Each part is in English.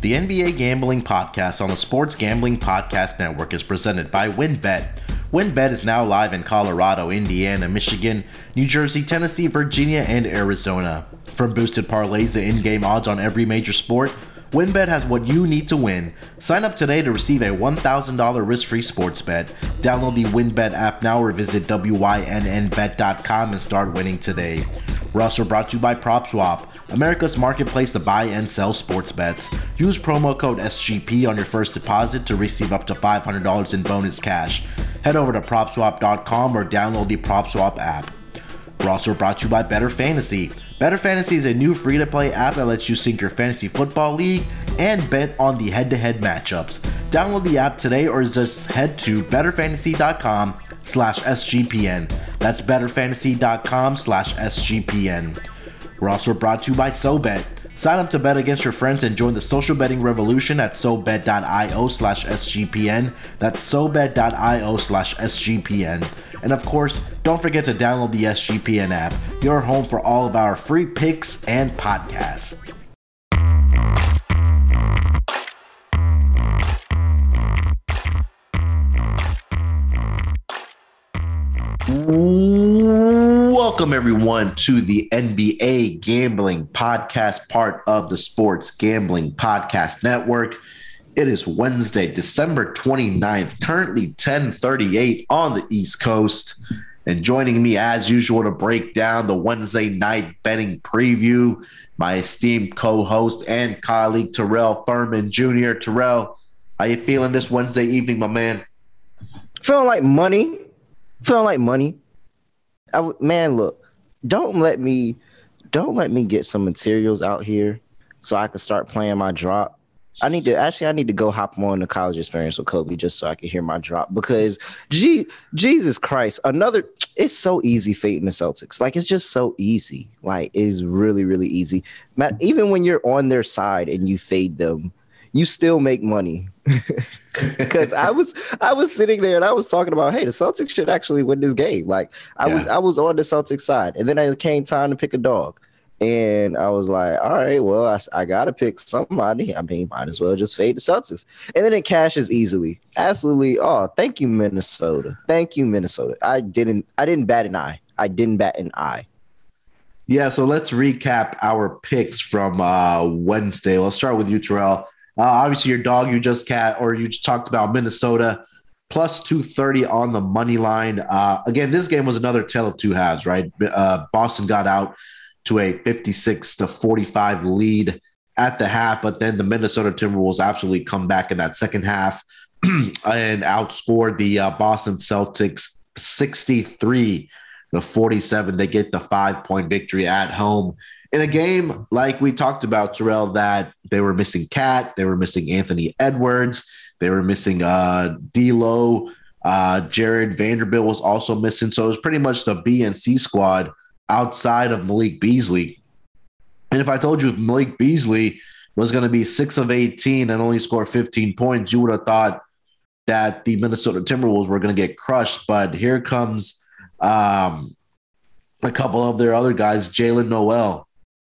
The NBA Gambling Podcast on the Sports Gambling Podcast Network is presented by WynnBET. WynnBET is now live in Colorado, Indiana, Michigan, New Jersey, Tennessee, Virginia, and Arizona. From boosted parlays to in game odds on every major sport, WynnBET has what you need to win. Sign up today to receive a $1,000 risk-free sports bet. Download the WynnBET app now or visit wynnbet.com and start winning today. We're also brought to you by PropSwap, America's marketplace to buy and sell sports bets. Use promo code SGP on your first deposit to receive up to $500 in bonus cash. Head over to PropSwap.com or download the PropSwap app. We're also brought to you by Better Fantasy. Better Fantasy is a new free to play app that lets you sync your fantasy football league and bet on the head to head matchups. Download the app today or just head to betterfantasy.com slash SGPN. That's betterfantasy.com slash SGPN. We're also brought to you by SoBet. Sign up to bet against your friends and join the social betting revolution at SoBet.io slash SGPN. That's SoBet.io slash SGPN. And of course, don't forget to download the SGPN app, your home for all of our free picks and podcasts. Welcome, everyone, to the NBA Gambling Podcast, part of the Sports Gambling Podcast Network. It is Wednesday, December 29th, currently 1038 on the East Coast. And joining me, as usual, to break down the Wednesday night betting preview, my esteemed co-host and colleague, Terrell Furman Jr. Terrell, how you feeling this Wednesday evening, my man? Feeling like money. Feeling like money. I w- man, look, don't let me, don't let me get some materials out here so I can start playing my drop. I need to actually, I need to go hop on the college experience with Kobe just so I can hear my drop because, gee, Jesus Christ, another. It's so easy fading the Celtics. Like it's just so easy. Like it's really, really easy. Matt, even when you're on their side and you fade them, you still make money. Because I was I was sitting there and I was talking about, hey, the Celtics should actually win this game. Like I yeah. was I was on the Celtics side, and then it came time to pick a dog. And I was like, all right, well, I, I got to pick somebody. I mean, might as well just fade the Celtics. And then it cashes easily. Absolutely. Oh, thank you, Minnesota. Thank you, Minnesota. I didn't I didn't bat an eye. I didn't bat an eye. Yeah, so let's recap our picks from uh, Wednesday. Let's start with you, Terrell. Uh, obviously, your dog you just cat or you just talked about Minnesota plus 230 on the money line. Uh, again, this game was another tale of two halves, right? Uh, Boston got out to a 56 to 45 lead at the half, but then the Minnesota Timberwolves absolutely come back in that second half and outscored the uh, Boston Celtics 63 to 47. They get the five point victory at home in a game like we talked about, Terrell, that they were missing KAT, they were missing Anthony Edwards, they were missing uh, D'Lo, uh, Jarred Vanderbilt was also missing. So it was pretty much the B and C squad outside of Malik Beasley. And if I told you if Malik Beasley was going to be six of 18 and only score 15 points, you would have thought that the Minnesota Timberwolves were going to get crushed. But here comes um, a couple of their other guys, Jaylen Nowell,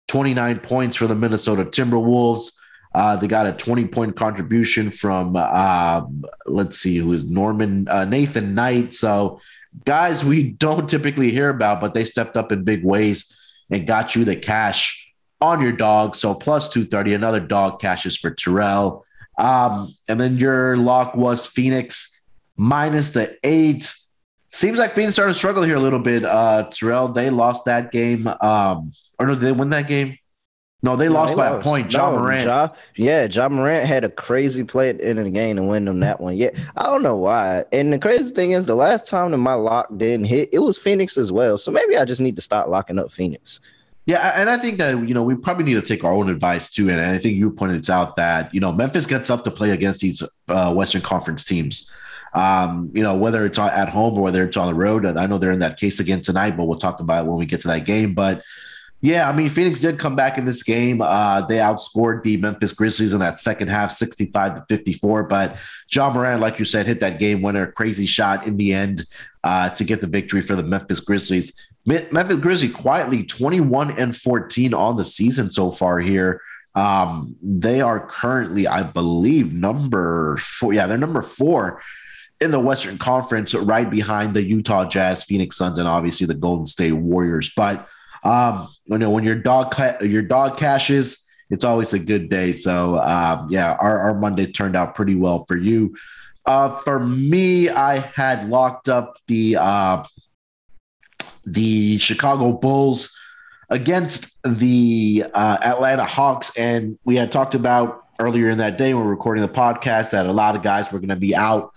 29 points for the Minnesota Timberwolves. Uh, they got a 20 point contribution from, uh, let's see, who is Norman, uh, Nathan Knight. So, guys we don't typically hear about, but they stepped up in big ways and got you the cash on your dog. So, plus 230, another dog cashes for Terrell. Um, and then your lock was Phoenix minus the eight. Seems like Phoenix started to struggle here a little bit. Uh, Terrell, they lost that game. Um, or no, did they win that game? No, they no, lost they by lost. a point. Ja no, Morant. Ja, yeah, Ja Morant had a crazy play at the end of the game to win them that one. Yeah, I don't know why. And the crazy thing is, the last time that my lock didn't hit, it was Phoenix as well. So maybe I just need to start locking up Phoenix. Yeah, and I think that you know we probably need to take our own advice too. And I think you pointed out that you know Memphis gets up to play against these uh, Western Conference teams um, you know, whether it's at home or whether it's on the road. And I know they're in that case again tonight, but we'll talk about it when we get to that game. But yeah, I mean, Phoenix did come back in this game. Uh, they outscored the Memphis Grizzlies in that second half, 65 to 54. But Ja Morant, like you said, hit that game winner, crazy shot in the end uh, to get the victory for the Memphis Grizzlies. Memphis Grizzlies quietly 21 and 14 on the season so far here Um, they are currently, I believe, number four. Yeah, they're number four in the Western Conference, right behind the Utah Jazz, Phoenix Suns, and obviously the Golden State Warriors. But um, you know, when your dog your dog cashes, it's always a good day. So um, yeah, our, our Monday turned out pretty well for you. Uh, for me, I had locked up the uh, the Chicago Bulls against the uh, Atlanta Hawks, and we had talked about earlier in that day when we are recording the podcast that a lot of guys were going to be out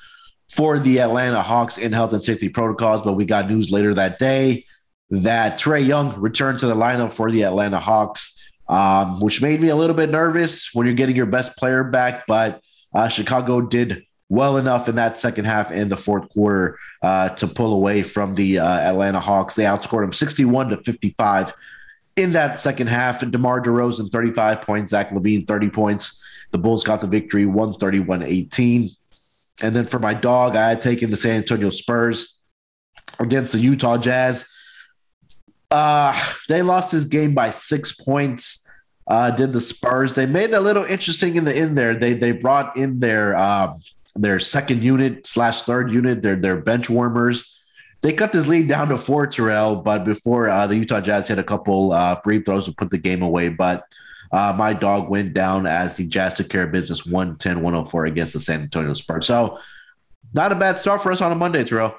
for the Atlanta Hawks in health and safety protocols. But we got news later that day that Trae Young returned to the lineup for the Atlanta Hawks, um, which made me a little bit nervous when you're getting your best player back. But uh, Chicago did well enough in that second half and the fourth quarter uh, to pull away from the uh, Atlanta Hawks. They outscored them 61 to 55 in that second half. And DeMar DeRozan, 35 points, Zach LaVine, 30 points. The Bulls got the victory 131 18. And then for my dog, I had taken the San Antonio Spurs against the Utah Jazz. Uh, they lost this game by six points. Uh, did the Spurs? They made a little interesting in the in there. They they brought in their um, their second unit slash third unit, their their bench warmers. They cut this lead down to four, Terrell, but before uh, the Utah Jazz hit a couple uh, free throws to put the game away. But uh, my dog went down as the Jazz took care of business 110 104 against the San Antonio Spurs. So, not a bad start for us on a Monday, Terrell.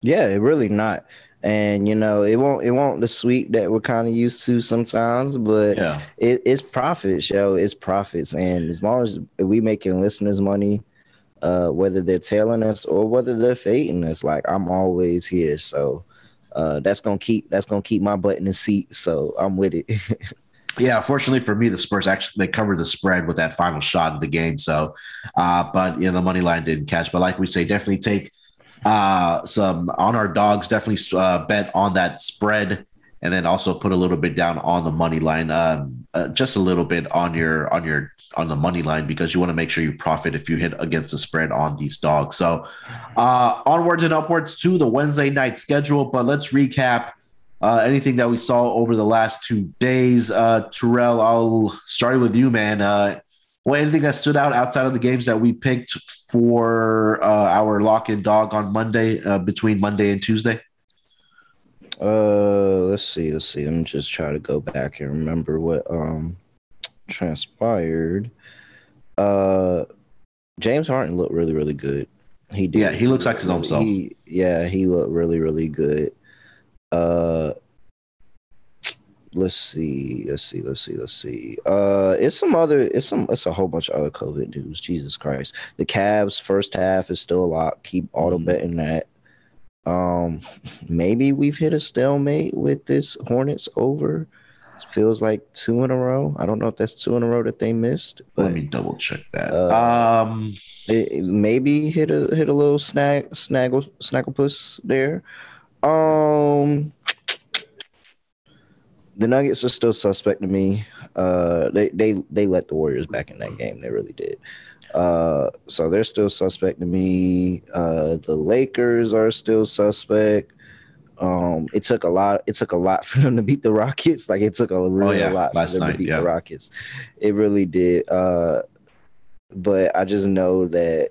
Yeah, really not. And you know, it won't it won't the sweep that we're kind of used to sometimes, but yeah. it, it's profits, yo. It's profits. And as long as we making listeners money, uh, whether they're telling us or whether they're fading us, like I'm always here. So uh, that's gonna keep that's gonna keep my butt in the seat. So I'm with it. Yeah, fortunately for me, the Spurs actually they covered the spread with that final shot of the game. So, uh, but you know the money line didn't catch. But like we say, definitely take uh, some on our dogs. Definitely uh, bet on that spread, and then also put a little bit down on the money line. Um, uh, just a little bit on your on your on the money line because you want to make sure you profit if you hit against the spread on these dogs. So, uh, onwards and upwards to the Wednesday night schedule. But let's recap uh, anything that we saw over the last two days. Uh, Terrell, I'll start with you, man. Uh, well, anything that stood out outside of the games that we picked for uh, our lock and dog on Monday, uh, between Monday and Tuesday? Uh, let's see, let's see. Let me just try to go back and remember what um transpired. Uh, James Harden looked really, really good. He did. Yeah, he looks like his own self. He, yeah, he looked really, really good. Uh, let's see, let's see, let's see, let's see. Uh, it's some other, it's some, it's a whole bunch of other COVID news. Jesus Christ, the Cavs first half is still a lot. Keep auto mm-hmm. betting that. Um, maybe we've hit a stalemate with this Hornets over. It feels like two in a row. I don't know if that's two in a row that they missed. But, Let me double check that. Uh, um, it, it maybe hit a hit a little snag snaggle snagglepuss there. Um, the Nuggets are still suspect to me. Uh, they they they let the Warriors back in that game. They really did. Uh, so they're still suspect to me. Uh, the Lakers are still suspect. Um, it took a lot. It took a lot for them to beat the Rockets. Like it took a really oh, yeah. lot Last for them night, to beat yeah. the Rockets. It really did. Uh, but I just know that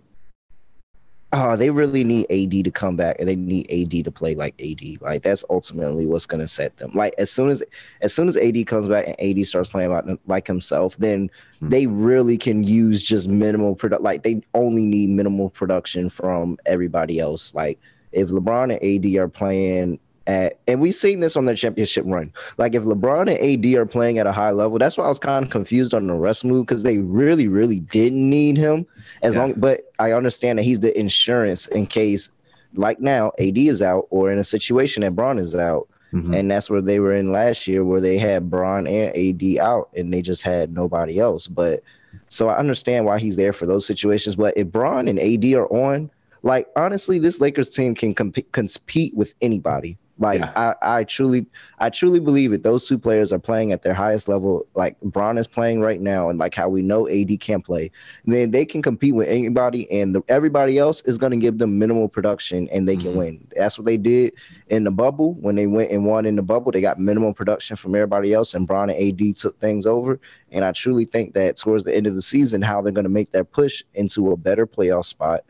oh, they really need AD to come back and they need AD to play like AD. Like that's ultimately what's gonna set them. Like as soon as as soon as AD comes back and AD starts playing like, like himself, then hmm. they really can use just minimal product. Like they only need minimal production from everybody else. Like if LeBron and AD are playing at, and we've seen this on the championship run. Like if LeBron and AD are playing at a high level, that's why I was kind of confused on the rest move because they really, really didn't need him as yeah. long. But I understand that he's the insurance in case, like now, AD is out or in a situation that Bron is out. Mm-hmm. And that's where they were in last year, where they had Bron and AD out, and they just had nobody else. But so I understand why he's there for those situations. But if Bron and AD are on, like honestly, this Lakers team can comp- compete with anybody Like Yeah. I, I truly, I truly believe it. Those two players are playing at their highest level. Like Bron is playing right now, and like how we know AD can't play, then they can compete with anybody, and the, everybody else is going to give them minimal production, and they Mhm. can win. That's what they did in the bubble when they went and won in the bubble. They got minimal production from everybody else, and Bron and AD took things over. And I truly think that towards the end of the season, how they're going to make that push into a better playoff spot,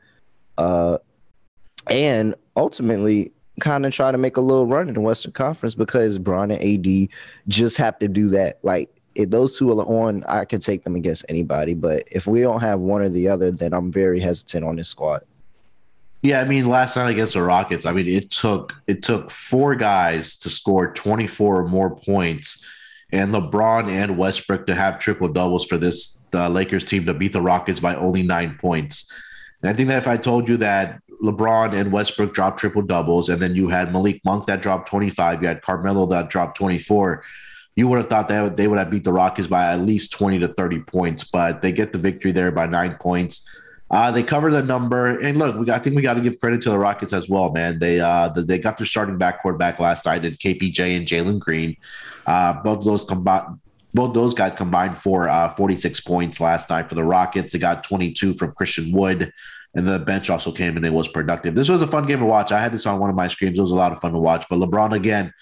uh, and ultimately kind of try to make a little run in the Western Conference because Bron and AD just have to do that. Like if those two are on, I could take them against anybody. But if we don't have one or the other, then I'm very hesitant on this squad. Yeah, I mean, last night against the Rockets, I mean, it took it took four guys to score 24 or more points, and LeBron and Westbrook to have triple doubles for this the Lakers team to beat the Rockets by only nine points. And I think that if I told you that LeBron and Westbrook dropped triple doubles, and then you had Malik Monk that dropped 25, you had Carmelo that dropped 24, you would have thought that they would have beat the Rockets by at least 20 to 30 points, but they get the victory there by nine points. Uh, they cover the number, and look, we got, I think we got to give credit to the Rockets as well, man. They uh, the, they got their starting backcourt back last night, and KPJ and Jalen Green, uh, both those combined, both those guys combined for uh, 46 points last night for the Rockets. They got 22 from Christian Wood, and the bench also came and was productive. This was a fun game to watch. I had this on one of my streams. It was a lot of fun to watch. But LeBron again,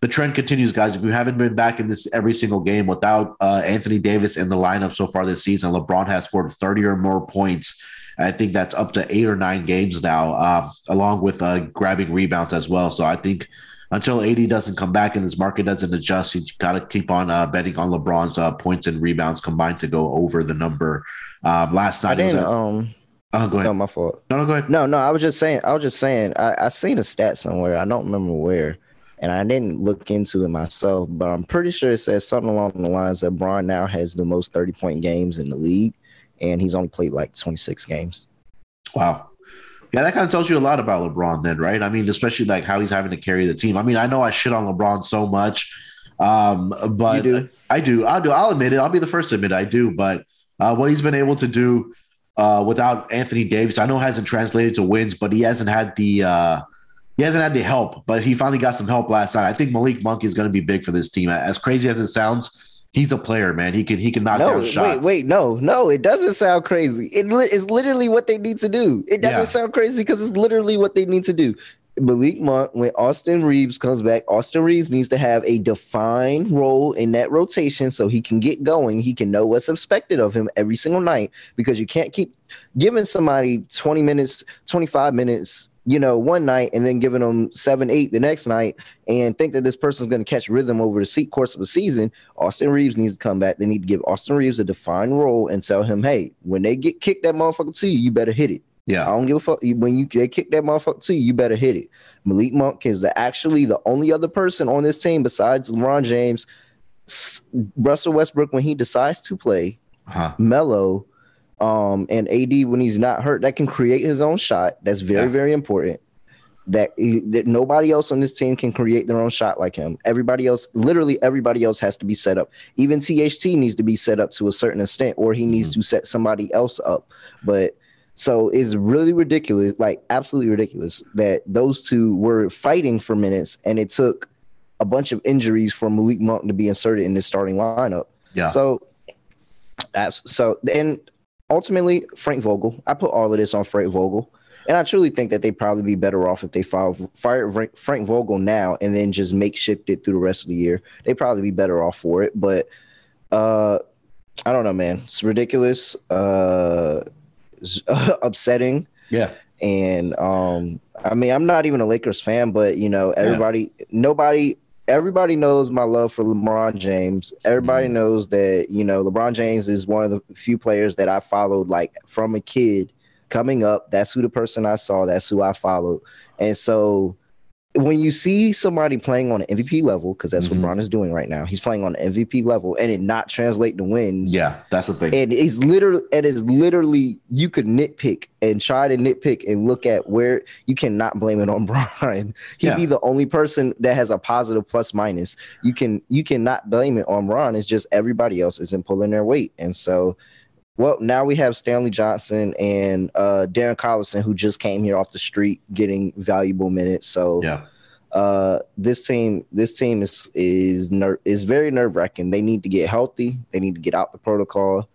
the trend continues, guys. If you haven't been back in this every single game without uh, Anthony Davis in the lineup so far this season, LeBron has scored 30 or more points. I think that's up to eight or nine games now, uh, along with uh, grabbing rebounds as well. So I think until AD doesn't come back and this market doesn't adjust, you got to keep on uh, betting on LeBron's uh, points and rebounds combined to go over the number. Um, last I night, it was didn't. at, Um, oh, go ahead. no, my fault. No, no, go ahead. No, no, I was just saying. I was just saying. I, I seen a stat somewhere. I don't remember where, and I didn't look into it myself. But I'm pretty sure it says something along the lines that Bron now has the most 30 point games in the league, and he's only played like 26 games. Wow. Yeah, that kind of tells you a lot about LeBron, then, right? I mean, especially like how he's having to carry the team. I mean, I know I shit on LeBron so much, um, but do? I do. I'll do. I'll admit it. I'll be the first to admit I do. But uh, what he's been able to do uh, without Anthony Davis, I know hasn't translated to wins, but he hasn't had the uh, he hasn't had the help. But he finally got some help last night. I think Malik Monk is going to be big for this team. As crazy as it sounds, he's a player, man. He can he can knock No, down wait, shots. wait, no, no, it doesn't sound crazy. It li- is literally what they need to do. It doesn't Yeah. sound crazy because it's literally what they need to do. Malik Monk, when Austin Reaves comes back, Austin Reaves needs to have a defined role in that rotation so he can get going. He can know what's expected of him every single night because you can't keep giving somebody 20 minutes, 25 minutes, you know, one night and then giving them seven, eight the next night and think that this person's going to catch rhythm over the se- course of a season. Austin Reaves needs to come back. They need to give Austin Reaves a defined role and tell him, hey, when they get kicked that motherfucker to you, you better hit it. I don't give a fuck. When you they kick that motherfucker to you, you better hit it. Malik Monk is the actually the only other person on this team besides LeBron James, Russell Westbrook when he decides to play, uh-huh. Melo, um, and AD when he's not hurt, that can create his own shot. That's very Yeah. very important. That, he- that nobody else on this team can create their own shot like him. Everybody else, literally everybody else, has to be set up. Even THT needs to be set up to a certain extent, or he needs to set somebody else up. But so it's really ridiculous, like absolutely ridiculous, that those two were fighting for minutes, and it took a bunch of injuries for Malik Monk to be inserted in the starting lineup. yeah. So, so and ultimately, Frank Vogel. I put all of this on Frank Vogel, and I truly think that they'd probably be better off if they fire, fire Frank- Vogel now and then just makeshift it through the rest of the year. They'd probably be better off for it. But uh, I don't know, man. It's ridiculous. Uh, upsetting. yeah. And um, I mean, I'm not even a Lakers fan, but you know, everybody, nobody, everybody knows my love for LeBron James. Everybody Mhm. knows that you know LeBron James is one of the few players that I followed like from a kid coming up. That's who the person I saw. That's who I followed. And so when you see somebody playing on an MVP level, because that's Mhm. what LeBron is doing right now, he's playing on an MVP level, and it not translate to wins. Yeah, that's the thing. And it's literally it is literally you could nitpick and try to nitpick and look at where you cannot blame it on Bron. He'd Yeah. be the only person that has a positive plus minus. You can you cannot blame it on Ron. It's just everybody else isn't pulling their weight. And so well, now we have Stanley Johnson and uh Darren Collison who just came here off the street getting valuable minutes. So yeah. uh, this team, this team is is ner- is very nerve wracking. They need to get healthy. They need to get out the protocol,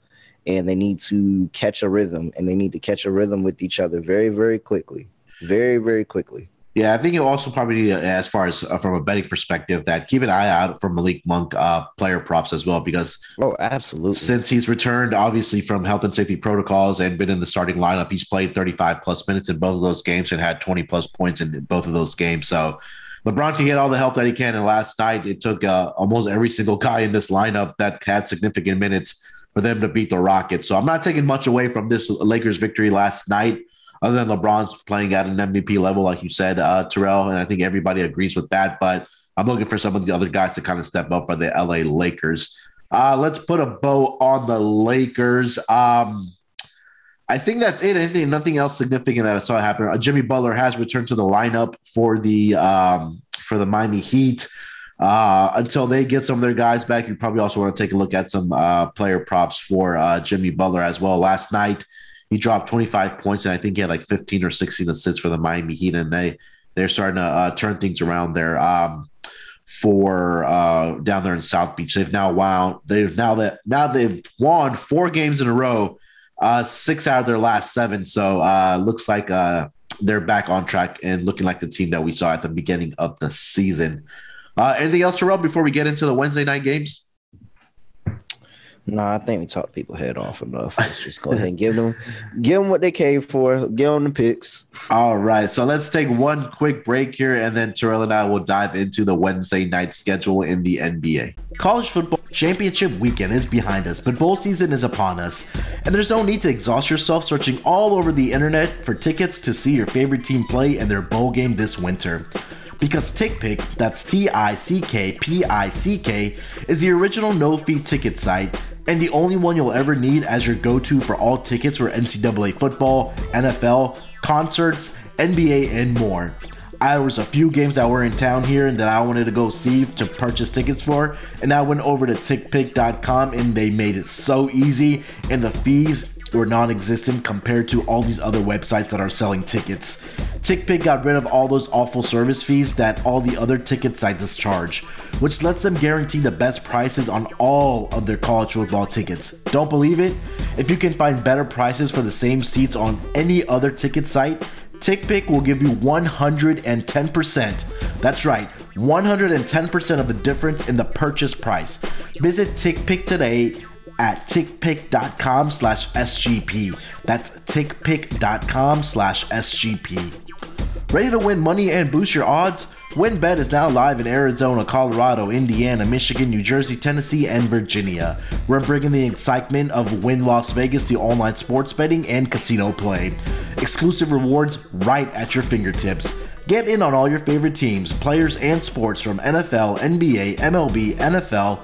and they need to catch a rhythm. And they need to catch a rhythm with each other very, very quickly, very, very quickly. Yeah, I think you also probably, as far as uh, from a betting perspective, that keep an eye out for Malik Monk uh, player props as well, because oh, absolutely, since he's returned obviously from health and safety protocols and been in the starting lineup, he's played 35 plus minutes in both of those games and had 20 plus points in both of those games. So LeBron can get all the help that he can. And last night, it took uh, almost every single guy in this lineup that had significant minutes for them to beat the Rockets. So I'm not taking much away from this Lakers victory last night other than LeBron's playing at an MVP level, like you said, uh, Terrell, and I think everybody agrees with that. But I'm looking for some of the other guys to kind of step up for the LA Lakers. Uh, let's put a bow on the Lakers. Um, I think that's it. Anything, nothing else significant that I saw happen. Uh, Jimmy Butler has returned to the lineup for the um, for the Miami Heat. Uh, until they get some of their guys back, you probably also want to take a look at some uh, player props for uh, Jimmy Butler as well. Last night, he dropped 25 points, and I think he had like 15 or 16 assists for the Miami Heat, and they they're starting to uh, turn things around there. Um, for uh, down there in South Beach, they've now won. They've now that now they've won four games in a row, uh, six out of their last seven. So uh, looks like uh, they're back on track and looking like the team that we saw at the beginning of the season. Uh, anything else, Terrell, before we get into the Wednesday night games? No, I think we talked people head off enough. Let's just go ahead and give them give them what they came for. Give them the picks. All right. So let's take one quick break here, and then Terrell and I will dive into the Wednesday night schedule in the NBA. College football championship weekend is behind us, but bowl season is upon us. And there's no need to exhaust yourself searching all over the internet for tickets to see your favorite team play in their bowl game this winter because TickPick, that's T I C K P I C K, is the original no fee ticket site and the only one you'll ever need as your go to for all tickets for NCAA football, NFL, concerts, NBA, and more. I was a few games that were in town here and that I wanted to go see to purchase tickets for, and I went over to tickpick.com and they made it so easy, and the fees were non existent compared to all these other websites that are selling tickets. TickPick got rid of all those awful service fees that all the other ticket sites charge, which lets them guarantee the best prices on all of their college football tickets. Don't believe it? If you can find better prices for the same seats on any other ticket site, TickPick will give you 110%. That's right, 110% of the difference in the purchase price. Visit TickPick today at tickpick.com slash SGP. That's tickpick.com slash SGP. Ready to win money and boost your odds? WynnBET is now live in Arizona, Colorado, Indiana, Michigan, New Jersey, Tennessee, and Virginia. We're bringing the excitement of Wynn Las Vegas to online sports betting and casino play. Exclusive rewards right at your fingertips. Get in on all your favorite teams, players, and sports from NFL, NBA, MLB, NFL,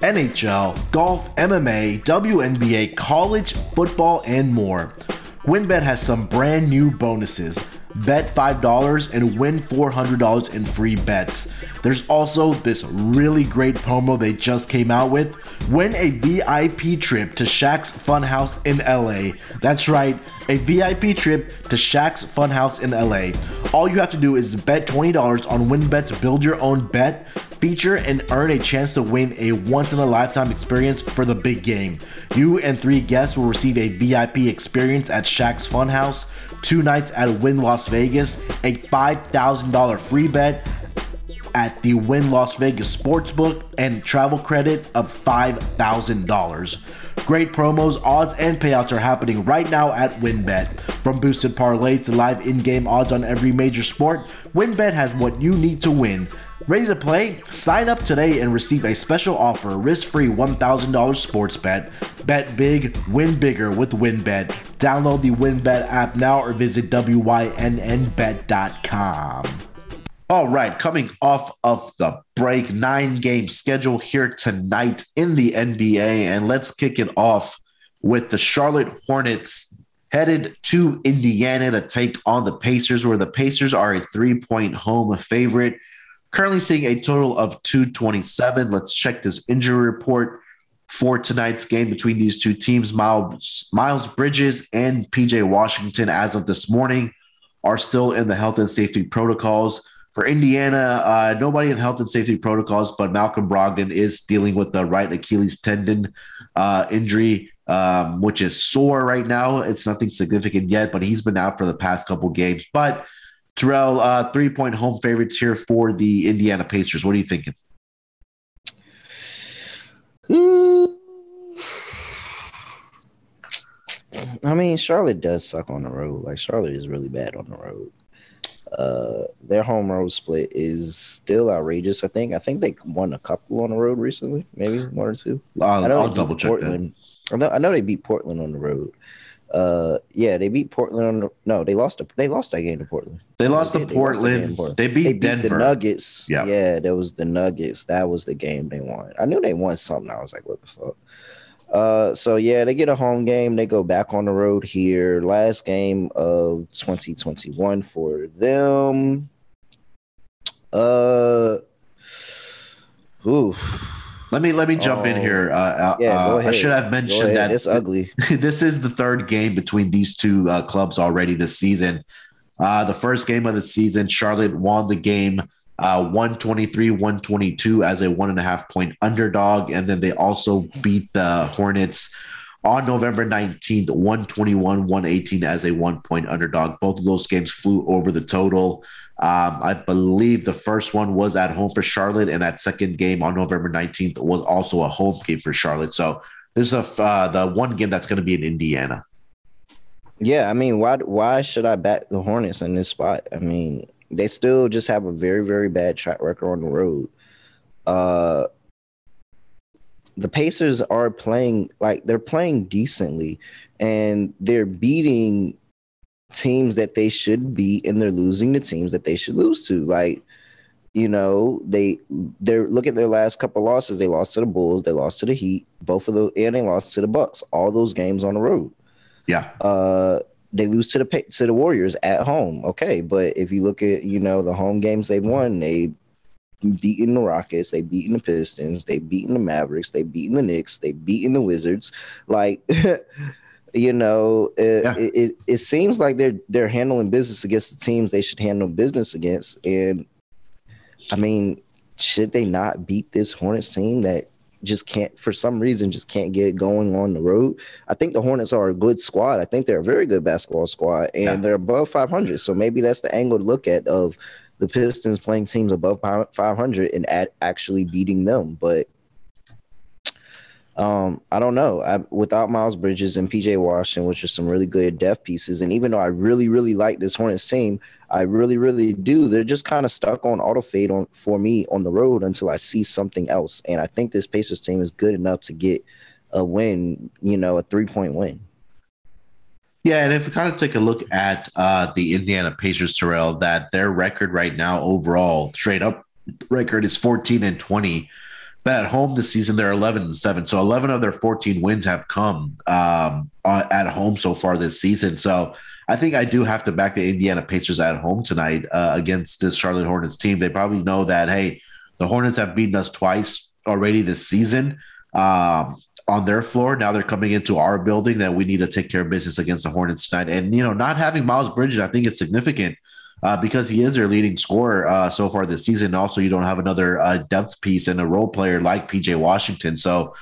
NHL, golf, MMA, WNBA, college football, and more. WynnBET has some brand new bonuses. Bet $5 and win $400 in free bets. There's also this really great promo they just came out with. Win a VIP trip to Shaq's Funhouse in LA. That's right, a VIP trip to Shaq's Funhouse in LA. All you have to do is bet $20 on WynnBET's Build Your Own Bet feature and earn a chance to win a once in a lifetime experience for the big game. You and three guests will receive a VIP experience at Shaq's Funhouse, two nights at Wynn Las Vegas, a $5,000 free bet at the Wynn Las Vegas Sportsbook, and travel credit of $5,000. Great promos, odds, and payouts are happening right now at WynnBET. From boosted parlays to live in game odds on every major sport, WynnBET has what you need to win. Ready to play? Sign up today and receive a special offer risk free $1,000 sports bet. Bet big, win bigger with WynnBET. Download the WynnBET app now or visit WYNNBet.com. All right, coming off of the break, nine game schedule here tonight in the NBA. And let's kick it off with the Charlotte Hornets headed to Indiana to take on the Pacers, where the Pacers are a three point home favorite. Currently seeing a total of 227. Let's check this injury report for tonight's game between these two teams. Miles, Miles Bridges and PJ Washington, as of this morning, are still in the health and safety protocols For Indiana, uh, nobody in health and safety protocols, but Malcolm Brogdon is dealing with the right Achilles tendon uh, injury, um, which is sore right now. It's nothing significant yet, but he's been out for the past couple games. But Terrell, uh, three point home favorites here for the Indiana Pacers. What are you thinking? I mean, Charlotte does suck on the road. Like Charlotte is really bad on the road. Uh, their home road split is still outrageous. I think. I think they won a couple on the road recently, maybe one or two. I'll, I know I'll double check Portland. I know, I know they beat Portland on the road. Uh, yeah, they beat Portland on the. No, they lost. To, they lost that game to Portland. They lost They to Portland. Portland. They beat They beat Denver. the Nuggets. Yeah. Yeah, that was the Nuggets. That was the game they won. I knew they won something. I was like, what the fuck? Uh, so yeah, they get a home game. They go back on the road here. Last game of 2021 for them. Uh, ooh, Let me let me jump in Oh. here. Uh, uh, yeah. Go uh, ahead. I should have mentioned that it's ugly. this is the third game between these two uh, clubs already this season. Uh, the first game of the season, Charlotte won the game uh, 123 122 as a one and a half point underdog. And then they also beat the Hornets on November 19th, 121 118 as a one point underdog. Both of those games flew over the total. Um, I believe the first one was at home for Charlotte, and that second game on November 19th was also a home game for Charlotte. So this is a, uh, the one game that's going to be in Indiana. Yeah, I mean, why why should I back the Hornets in this spot? I mean, they still just have a very very bad track record on the road. Uh the Pacers are playing like they're playing decently and they're beating teams that they should beat and they're losing the teams that they should lose to. Like you know, they they're look at their last couple losses. They lost to the Bulls, they lost to the Heat, both of those, and they lost to the Bucks. All those games on the road. Yeah. Uh, they lose to the to the Warriors at home. Okay, but if you look at you know the home games they've won, they beaten the Rockets, they beaten the Pistons, they beaten the Mavericks, they beaten the Knicks, they beaten the Wizards. Like, you know, it, Yeah. it, it, it seems like they're they're handling business against the teams they should handle business against. And I mean, should they not beat this Hornets team that just can't for some reason just can't get it going on the road? I think the Hornets are a good squad. I think they're a very good basketball squad, and Yeah. they're above 500. So maybe that's the angle to look at of the Pistons playing teams above 500 and at actually beating them. But um, I don't know. I, without Miles Bridges and PJ Washington, which are some really good depth pieces, and even though I really, really like this Hornets team, I really, really do. They're just kind of stuck on auto fade on for me on the road until I see something else. And I think this Pacers team is good enough to get a win. You know, a three point win. Yeah, and if we kind of take a look at uh, the Indiana Pacers, Terrell, that their record right now overall, straight up record is 14 and 20. But at home this season, they're 11 and 7. So 11 of their 14 wins have come um, uh, at home so far this season. So I think I do have to back the Indiana Pacers at home tonight uh, against this Charlotte Hornets team. They probably know that, hey, the Hornets have beaten us twice already this season. Um, on their floor. Now they're coming into our building that we need to take care of business against the Hornets tonight. And, you know, not having Miles Bridges, I think it's significant uh, because he is their leading scorer uh, so far this season. Also, you don't have another uh, depth piece and a role player like PJ Washington. So,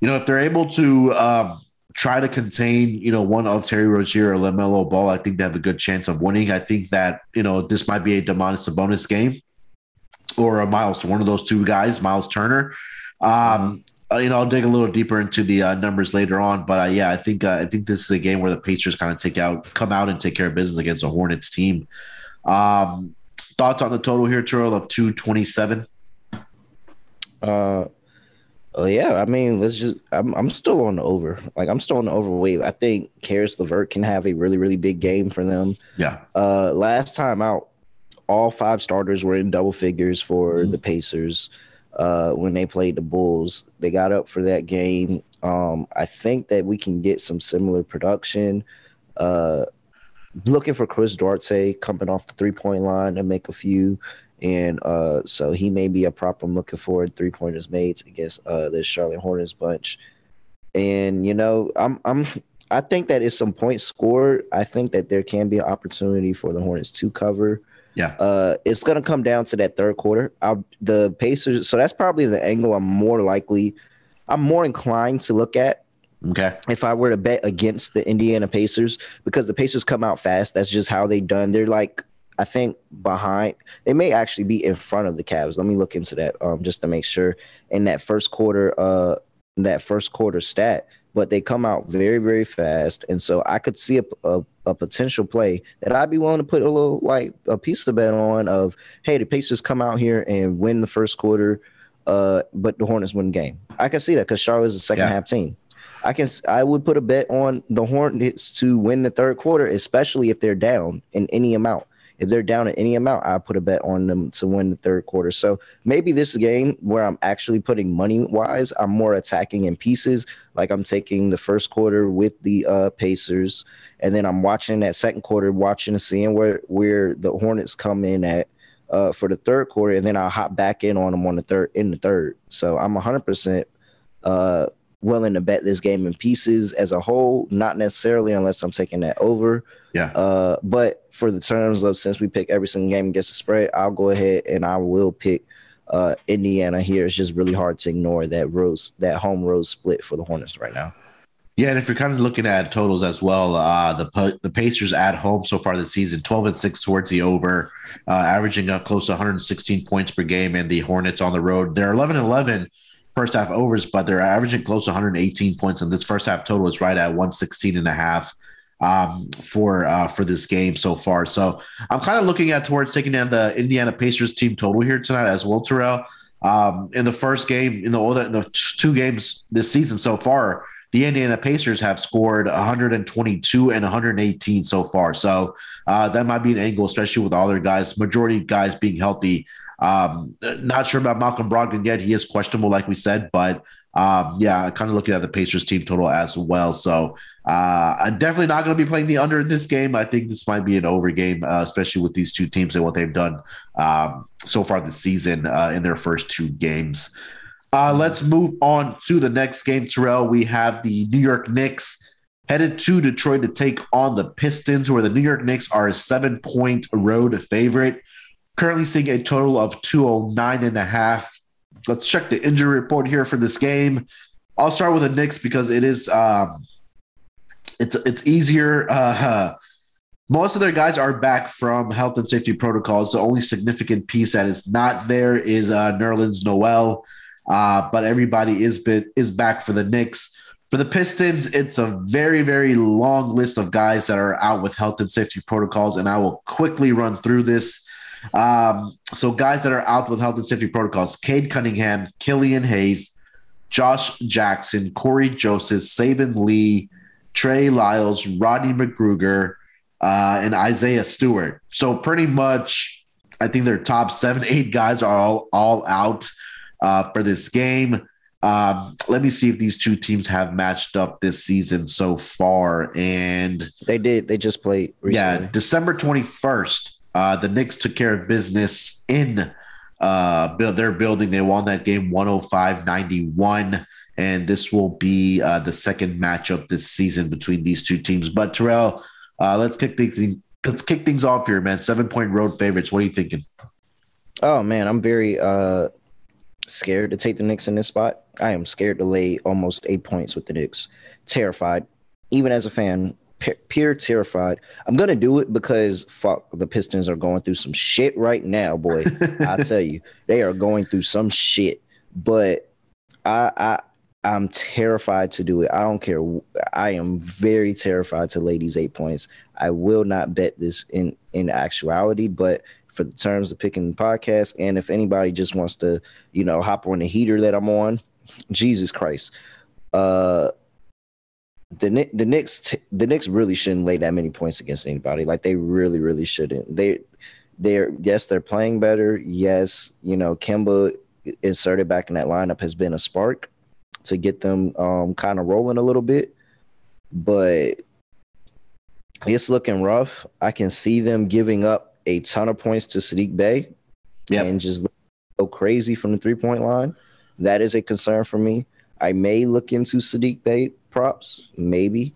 you know, if they're able to um, try to contain, you know, one of Terry Rozier or LaMelo Ball, I think they have a good chance of winning. I think that, you know, this might be a Domantas Sabonis game or a Miles, one of those two guys, Miles Turner. Um, uh, you know, I'll dig a little deeper into the uh, numbers later on, but uh, yeah, I think uh, I think this is a game where the Pacers kind of take out, come out and take care of business against the Hornets team. Um, thoughts on the total here, Terrell, of two twenty seven. Uh, oh yeah. I mean, let's just. I'm I'm still on the over. Like I'm still on the overweight. I think Caris LeVert can have a really really big game for them. Yeah, Uh, last time out, all five starters were in double figures for Mhm. the Pacers. Uh, when they played the Bulls, they got up for that game. Um, I think that we can get some similar production. Uh, looking for Chris Duarte coming off the three point line to make a few. And uh, so he may be a prop I'm looking for three pointers made against uh, this Charlotte Hornets bunch. And you know, I'm I'm I think that is some points scored. I think that there can be an opportunity for the Hornets to cover. Yeah. Uh, it's gonna come down to that third quarter. I'll, the Pacers. So that's probably the angle I'm more likely. I'm more inclined to look at Okay. if I were to bet against the Indiana Pacers because the Pacers come out fast. That's just how they done. They're like I think behind. They may actually be in front of the Cavs. Let me look into that um, just to make sure. In that first quarter, uh, that first quarter stat, but they come out very very fast, and so I could see a, a, a potential play that I'd be willing to put a little like a piece of bet on. Of hey, the Pacers come out here and win the first quarter. Uh, but the Hornets win the game. I can see that because Charlotte's a second Yeah. half team. I can I would put a bet on the Hornets to win the third quarter, especially if they're down in any amount. If they're down in any amount, I put a bet on them to win the third quarter. So maybe this game where I'm actually putting money wise, I'm more attacking in pieces. Like I'm taking the first quarter with the uh, Pacers, and then I'm watching that second quarter, watching and seeing where where the Hornets come in at uh, for the third quarter, and then I'll hop back in on them on the third in the third. So I'm 100 percent uh willing to bet this game in pieces as a whole, not necessarily unless I'm taking that over. Yeah. Uh, but for the terms of since we pick every single game against the spread, I'll go ahead and I will pick uh Indiana here. It's just really hard to ignore that rose that home road split for the Hornets right now. Yeah, and if you're kind of looking at totals as well, uh, the the Pacers at home so far this season, 12 and six towards the over, uh, averaging up close to 116 points per game, and the Hornets on the road, they're 11 and 11 first half overs, but they're averaging close to 118 points, and this first half total is right at 116 and a half um, for uh, for this game so far. So I'm kind of looking at towards taking down the Indiana Pacers team total here tonight as well, Terrell. Um, in the first game, in the other the two games this season so far, the Indiana Pacers have scored 122 and 118 so far. So uh, that might be an angle, especially with all their guys, majority guys being healthy. Um, not sure about Malcolm Brogdon yet. He is questionable, like we said, but um, yeah, kind of looking at the Pacers team total as well. So uh, I'm definitely not going to be playing the under in this game. I think this might be an over game, uh, especially with these two teams and what they've done um, so far this season uh, in their first two games. Uh, let's move on to the next game, Terrell. We have the New York Knicks headed to Detroit to take on the Pistons, where the New York Knicks are a seven point road favorite. Currently seeing a total of 209 and a half. Let's check the injury report here for this game. I'll start with the Knicks because it is um, it's it's easier. Uh, most of their guys are back from health and safety protocols. The only significant piece that is not there is uh, Nerlens Noel, uh, but everybody is been, is back for the Knicks. For the Pistons, it's a very very long list of guys that are out with health and safety protocols, and I will quickly run through this. Um, so guys that are out with health and safety protocols: Cade Cunningham, Killian Hayes, Josh Jackson, Cory Joseph, Saben Lee, Trey Lyles, Rodney McGruder, uh, and Isaiah Stewart. So pretty much, I think their top seven, eight guys are all all out uh, for this game. Um, let me see if these two teams have matched up this season so far. And They did. They just played. Recently. yeah, December 21st, uh, the Knicks took care of business in uh, their building. They won that game 105 91. And this will be uh, the second matchup this season between these two teams. But Terrell, uh, let's kick things let's kick things off here, man. Seven point road favorites. What are you thinking? Oh man, I'm very uh scared to take the Knicks in this spot. I am scared to lay almost eight points with the Knicks. Terrified, even as a fan, pure terrified. I'm gonna do it because fuck, the Pistons are going through some shit right now, boy. I tell you, they are going through some shit. But I, I, I'm terrified to do it. I don't care. I am very terrified to lay these eight points. I will not bet this in in actuality, but for the terms of picking the podcast, and if anybody just wants to, you know, hop on the heater that I'm on, Jesus Christ, uh, the the Knicks the Knicks really shouldn't lay that many points against anybody. Like they really really shouldn't. They they're yes they're playing better. Yes, you know Kemba inserted back in that lineup has been a spark to get them um, kind of rolling a little bit, but it's looking rough. I can see them giving up a ton of points to Saddiq Bey Yep. and just go crazy from the three point line. That is a concern for me. I may look into Saddiq Bey props, maybe.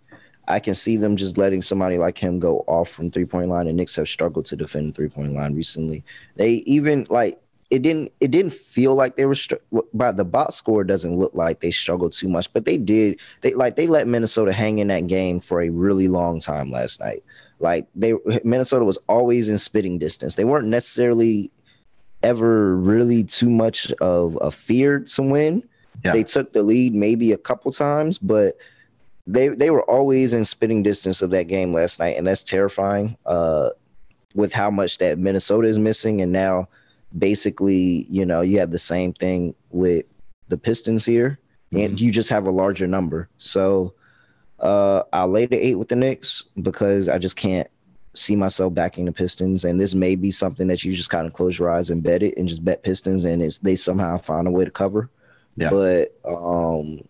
I can see them just letting somebody like him go off from three point line. And Knicks have struggled to defend three point line recently. They even like it didn't it didn't feel like they were str- by the box score doesn't look like they struggled too much, but they did. They like they let Minnesota hang in that game for a really long time last night. Like they Minnesota was always in spitting distance. They weren't necessarily ever really too much of a fear to win. Yeah. They took the lead maybe a couple times, but they they were always in spitting distance of that game last night, and that's terrifying. Uh, with how much that Minnesota is missing, and now basically, you know, you have the same thing with the Pistons here, mm-hmm. and you just have a larger number. So uh, I'll lay the eight with the Knicks because I just can't see myself backing the Pistons. And this may be something that you just kind of close your eyes and bet it and just bet Pistons, and it's they somehow find a way to cover. Yeah. But um,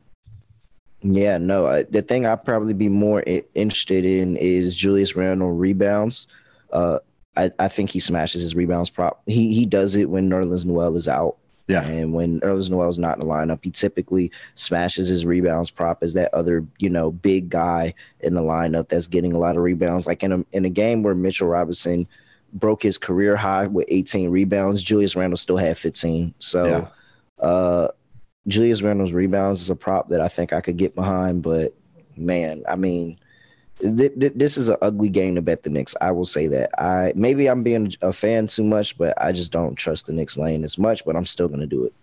yeah, no. I, the thing I'd probably be more I- interested in is Julius Randle rebounds. Uh, I, I think he smashes his rebounds prop. He he does it when Nerlens Noel is out. Yeah. And when Nerlens Noel is not in the lineup, he typically smashes his rebounds prop as that other, you know, big guy in the lineup that's getting a lot of rebounds. Like in a in a game where Mitchell Robinson broke his career high with 18 rebounds, Julius Randle still had 15. So yeah. uh Julius Randle's rebounds is a prop that I think I could get behind, but man, I mean, th- th- this is an ugly game to bet the Knicks. I will say that. I maybe I'm being a fan too much, but I just don't trust the Knicks lane as much. But I'm still going to do it.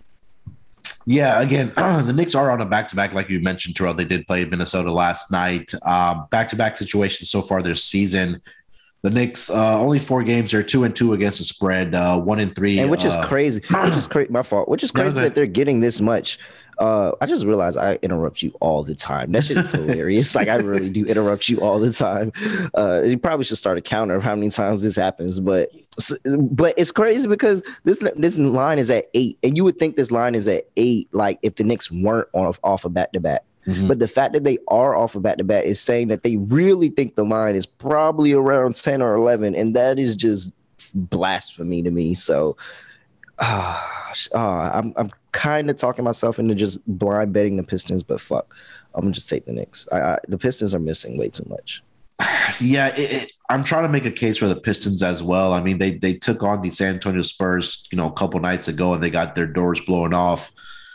Yeah, again, the Knicks are on a back to back, like you mentioned, Terrell. They did play Minnesota last night. Um, back to back situation so far this season. The Knicks uh, only four games. They're two and two against the spread. Uh, one and three, and which is uh, crazy. Which is crazy. My fault. Which is crazy that they're getting this much uh, I just realized I interrupt you all the time. That shit is hilarious. like I really do interrupt you all the time. Uh, you probably should start a counter of how many times this happens. But but it's crazy because this this line is at eight, and you would think this line is at eight, like if the Knicks weren't off off a back to back. But the fact that they are off of back to back is saying that they really think the line is probably around 10 or 11. And that is just blasphemy to me. So uh, uh, I'm, I'm kind of talking myself into just blind betting the Pistons, but fuck, I'm gonna just take the Knicks. I, I the Pistons are missing way too much. Yeah, it, it, I'm trying to make a case for the Pistons as well. I mean, they they took on the San Antonio Spurs, you know, a couple nights ago, and they got their doors blown off.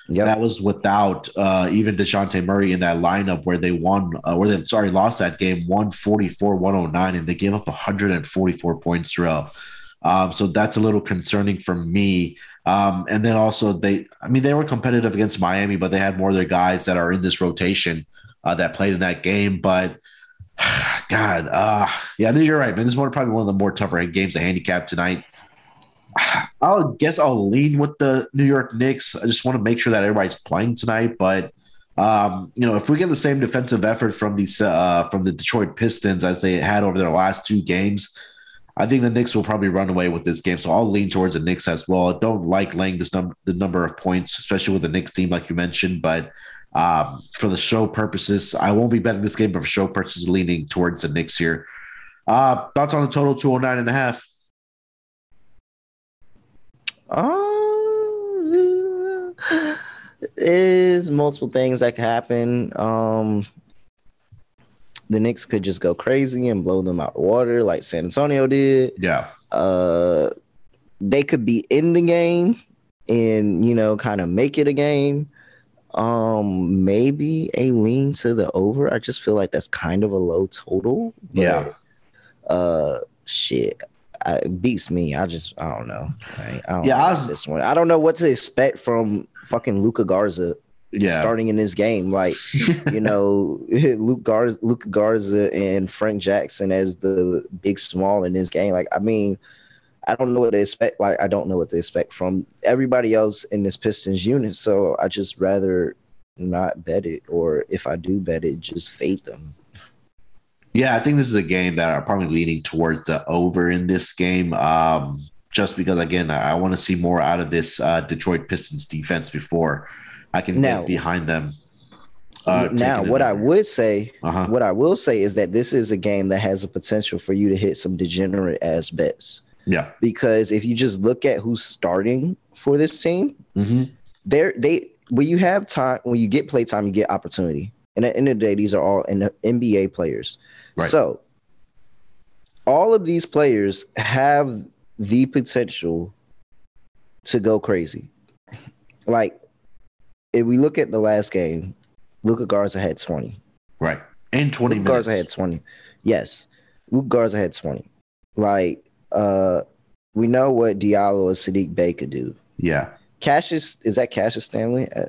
Yep. That was without uh, even Dejounte Murray in that lineup where they won, uh, where they sorry lost that game 144 109, and they gave up 144 points throughout. Um, so that's a little concerning for me. Um, and then also they, I mean, they were competitive against Miami, but they had more of their guys that are in this rotation uh, that played in that game. But God, uh, yeah, you're right, man. This is probably one of the more tougher games to handicap tonight. I'll guess I'll lean with the New York Knicks. I just want to make sure that everybody's playing tonight. But um, you know, if we get the same defensive effort from these uh, from the Detroit Pistons as they had over their last two games, I think the Knicks will probably run away with this game. So I'll lean towards the Knicks as well. I don't like laying this num- the number of points, especially with the Knicks team, like you mentioned. But um, for the show purposes, I won't be betting this game, but for show purposes, leaning towards the Knicks here. Uh, thoughts on the total 209 and a half? Uh, is multiple things that could happen. Um, the Knicks could just go crazy and blow them out of water like San Antonio did. Yeah. Uh, they could be in the game and you know kind of make it a game. Um, maybe a lean to the over. I just feel like that's kind of a low total. But, yeah. Uh, shit. Uh, it beats me. I just I don't know. I, I don't yeah, know I was, this one. I don't know what to expect from fucking Luka Garza yeah. starting in this game. Like, you know, Luke Garza, Luka Garza and Frank Jackson as the big small in this game. Like, I mean, I don't know what to expect. Like, I don't know what to expect from everybody else in this Pistons unit. So I just rather not bet it, or if I do bet it, just fade them. Yeah, I think this is a game that I'm probably leaning towards the over in this game. Um, just because, again, I, I want to see more out of this uh, Detroit Pistons defense before I can now, get behind them. Uh, now, what I would say, uh-huh. what I will say is that this is a game that has a potential for you to hit some degenerate ass bets. Yeah, because if you just look at who's starting for this team, mm-hmm. they they when you have time, when you get play time, you get opportunity. And at the end of the day, these are all NBA players. Right. So all of these players have the potential to go crazy. Like if we look at the last game, Luka Garza had 20. Right. And 20 Luka minutes. Garza had 20. Yes. Luka Garza had 20. Like, uh, we know what Diallo and Saddiq Bey could do. yeah. Cassius, is that Cassius Stanley? Uh,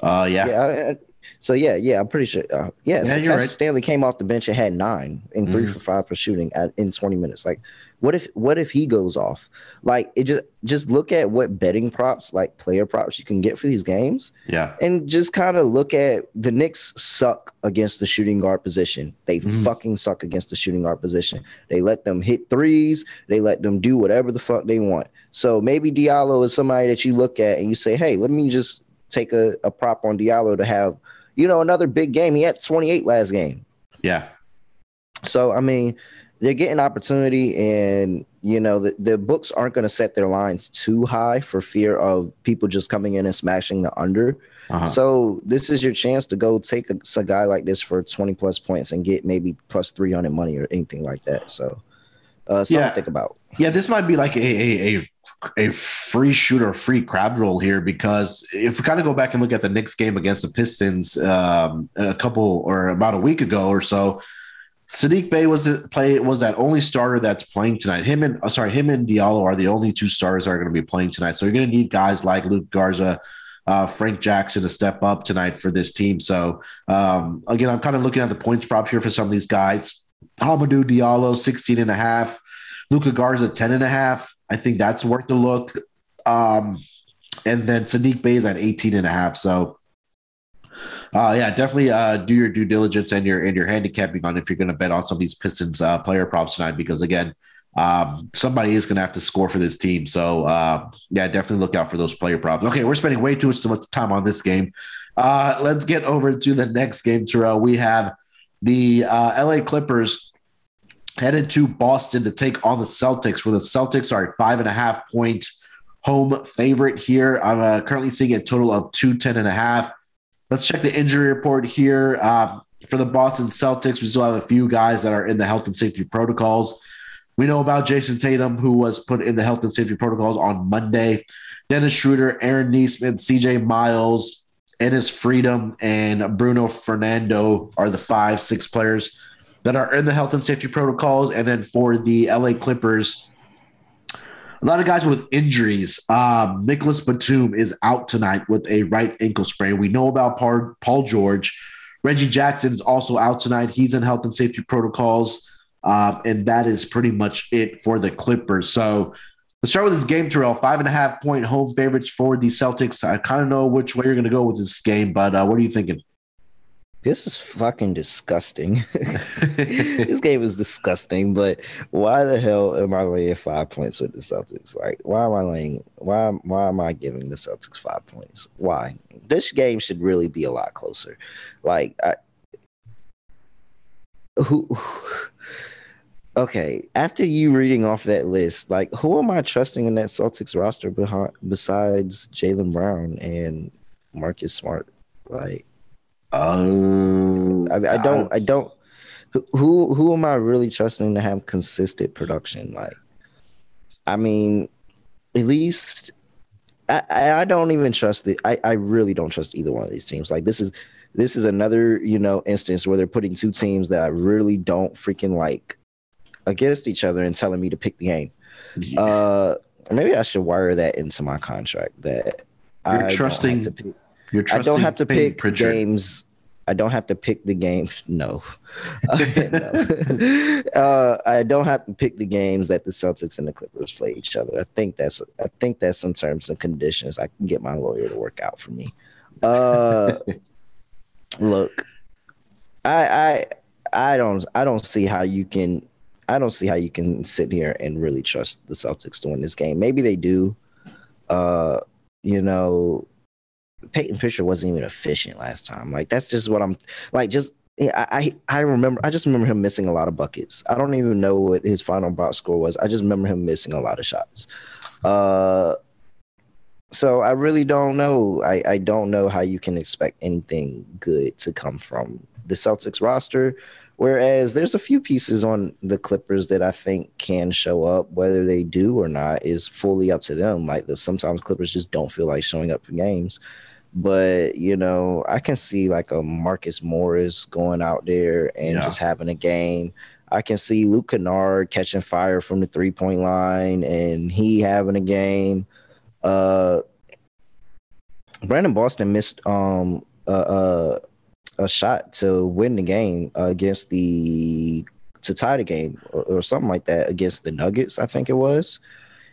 Uh, yeah. yeah. I- I- so yeah, yeah, I'm pretty sure. Uh, yeah, so you're right. Stanley came off the bench and had nine and 3 Mhm. for five for shooting at in 20 minutes. Like, what if what if he goes off? Like, it just just look at what betting props, like player props, you can get for these games, Yeah. and just kind of look at the Knicks suck against the shooting guard position. They Mhm. fucking suck against the shooting guard position. They let them hit threes. They let them do whatever the fuck they want. So maybe Diallo is somebody that you look at and you say, hey, let me just take a, a prop on Diallo to have, you know, another big game. He had 28 last game. Yeah. So I mean, they're getting opportunity, and you know the, the books aren't going to set their lines too high for fear of people just coming in and smashing the under. Uh-huh. So this is your chance to go take a, a guy like this for 20 plus points and get maybe plus 300 money or anything like that. So uh, something Yeah. to think about. Yeah, this might be like a a a, a free shooter, free crab roll here because if we kind of go back and look at the Knicks game against the Pistons um, a couple or about a week ago or so, Saddiq Bey was the play was that only starter that's playing tonight. Him and uh, sorry, him and Diallo are the only two starters that are going to be playing tonight. So you're going to need guys like Luke Garza. Uh, Frank Jackson to step up tonight for this team. So um, again, I'm kind of looking at the points prop here for some of these guys. Hamidou Diallo, 16 and a half. Luka Garza 10 and a half. I think that's worth the look. Um, and then Saddiq Bey is at 18 and a half. So uh, yeah, definitely uh, do your due diligence and your and your handicapping on if you're going to bet on some of these Pistons uh, player props tonight because again, um, somebody is going to have to score for this team. So uh, yeah, definitely look out for those player props. Okay, we're spending way too much time on this game. Uh, let's get over to the next game, Terrell. We have the uh, LA Clippers headed to Boston to take on the Celtics, where the Celtics are a five and a half point home favorite here. I'm uh, currently seeing a total of 210 and a half. Let's check the injury report here. Um, for the Boston Celtics, we still have a few guys that are in the health and safety protocols. We know about Jayson Tatum, who was put in the health and safety protocols on Monday. Dennis Schroeder, Aaron Nesmith, CJ Miles, Enes Freedom, and Bruno Fernando are the five, six players that are in the health and safety protocols. And then for the LA Clippers, a lot of guys with injuries. Um, Nicolas Batum is out tonight with a right ankle sprain. We know about Paul, George. Reggie Jackson is also out tonight. He's in health and safety protocols. Um, and that is pretty much it for the Clippers. So let's start with this game, Terrell. Five and a half point home favorites for the Celtics. I kind of know which way you're going to go with this game, but uh, what are you thinking? This is fucking disgusting. this game is disgusting, but why the hell am I laying five points with the Celtics? Like, why am I laying? Why? Why am I giving the Celtics five points? Why? This game should really be a lot closer. Like, I, who? Okay, after you reading off that list, like, who am I trusting in that Celtics roster behind besides Jaylen Brown and Marcus Smart? Like. Um, I, I don't I don't who- who am I really trusting to have consistent production? Like I mean at least I, I I don't even trust the I, I really don't trust either one of these teams. Like this is this is another you know instance where they're putting two teams that I really don't freaking like against each other and telling me to pick the game. Uh maybe I should wire that into my contract that You're I trusting to I don't have to pick Pritchard. games. I don't have to pick the games. No, No. uh, I don't have to pick the games that the Celtics and the Clippers play each other. I think that's I think that's some terms and conditions. I can get my lawyer to work out for me. Uh, look, I I I don't I don't see how you can I don't see how you can sit here and really trust the Celtics to win this game. Maybe they do. Uh, you know, Peyton Fisher wasn't even efficient last time. Like that's just what I'm like. Just I I remember. I just remember him missing a lot of buckets. I don't even know what his final box score was. I just remember him missing a lot of shots. Uh, so I really don't know. I, I don't know how you can expect anything good to come from the Celtics roster. Whereas there's a few pieces on the Clippers that I think can show up. Whether they do or not is fully up to them. Like the, sometimes Clippers just don't feel like showing up for games. But you know, I can see like a Marcus Morris going out there and yeah. just having a game. I can see Luke Kennard catching fire from the three point line and he having a game. Uh, Brandon Boston missed um uh, uh a shot to win the game uh, against the to tie the game or, or, something like that against the Nuggets, I think it was.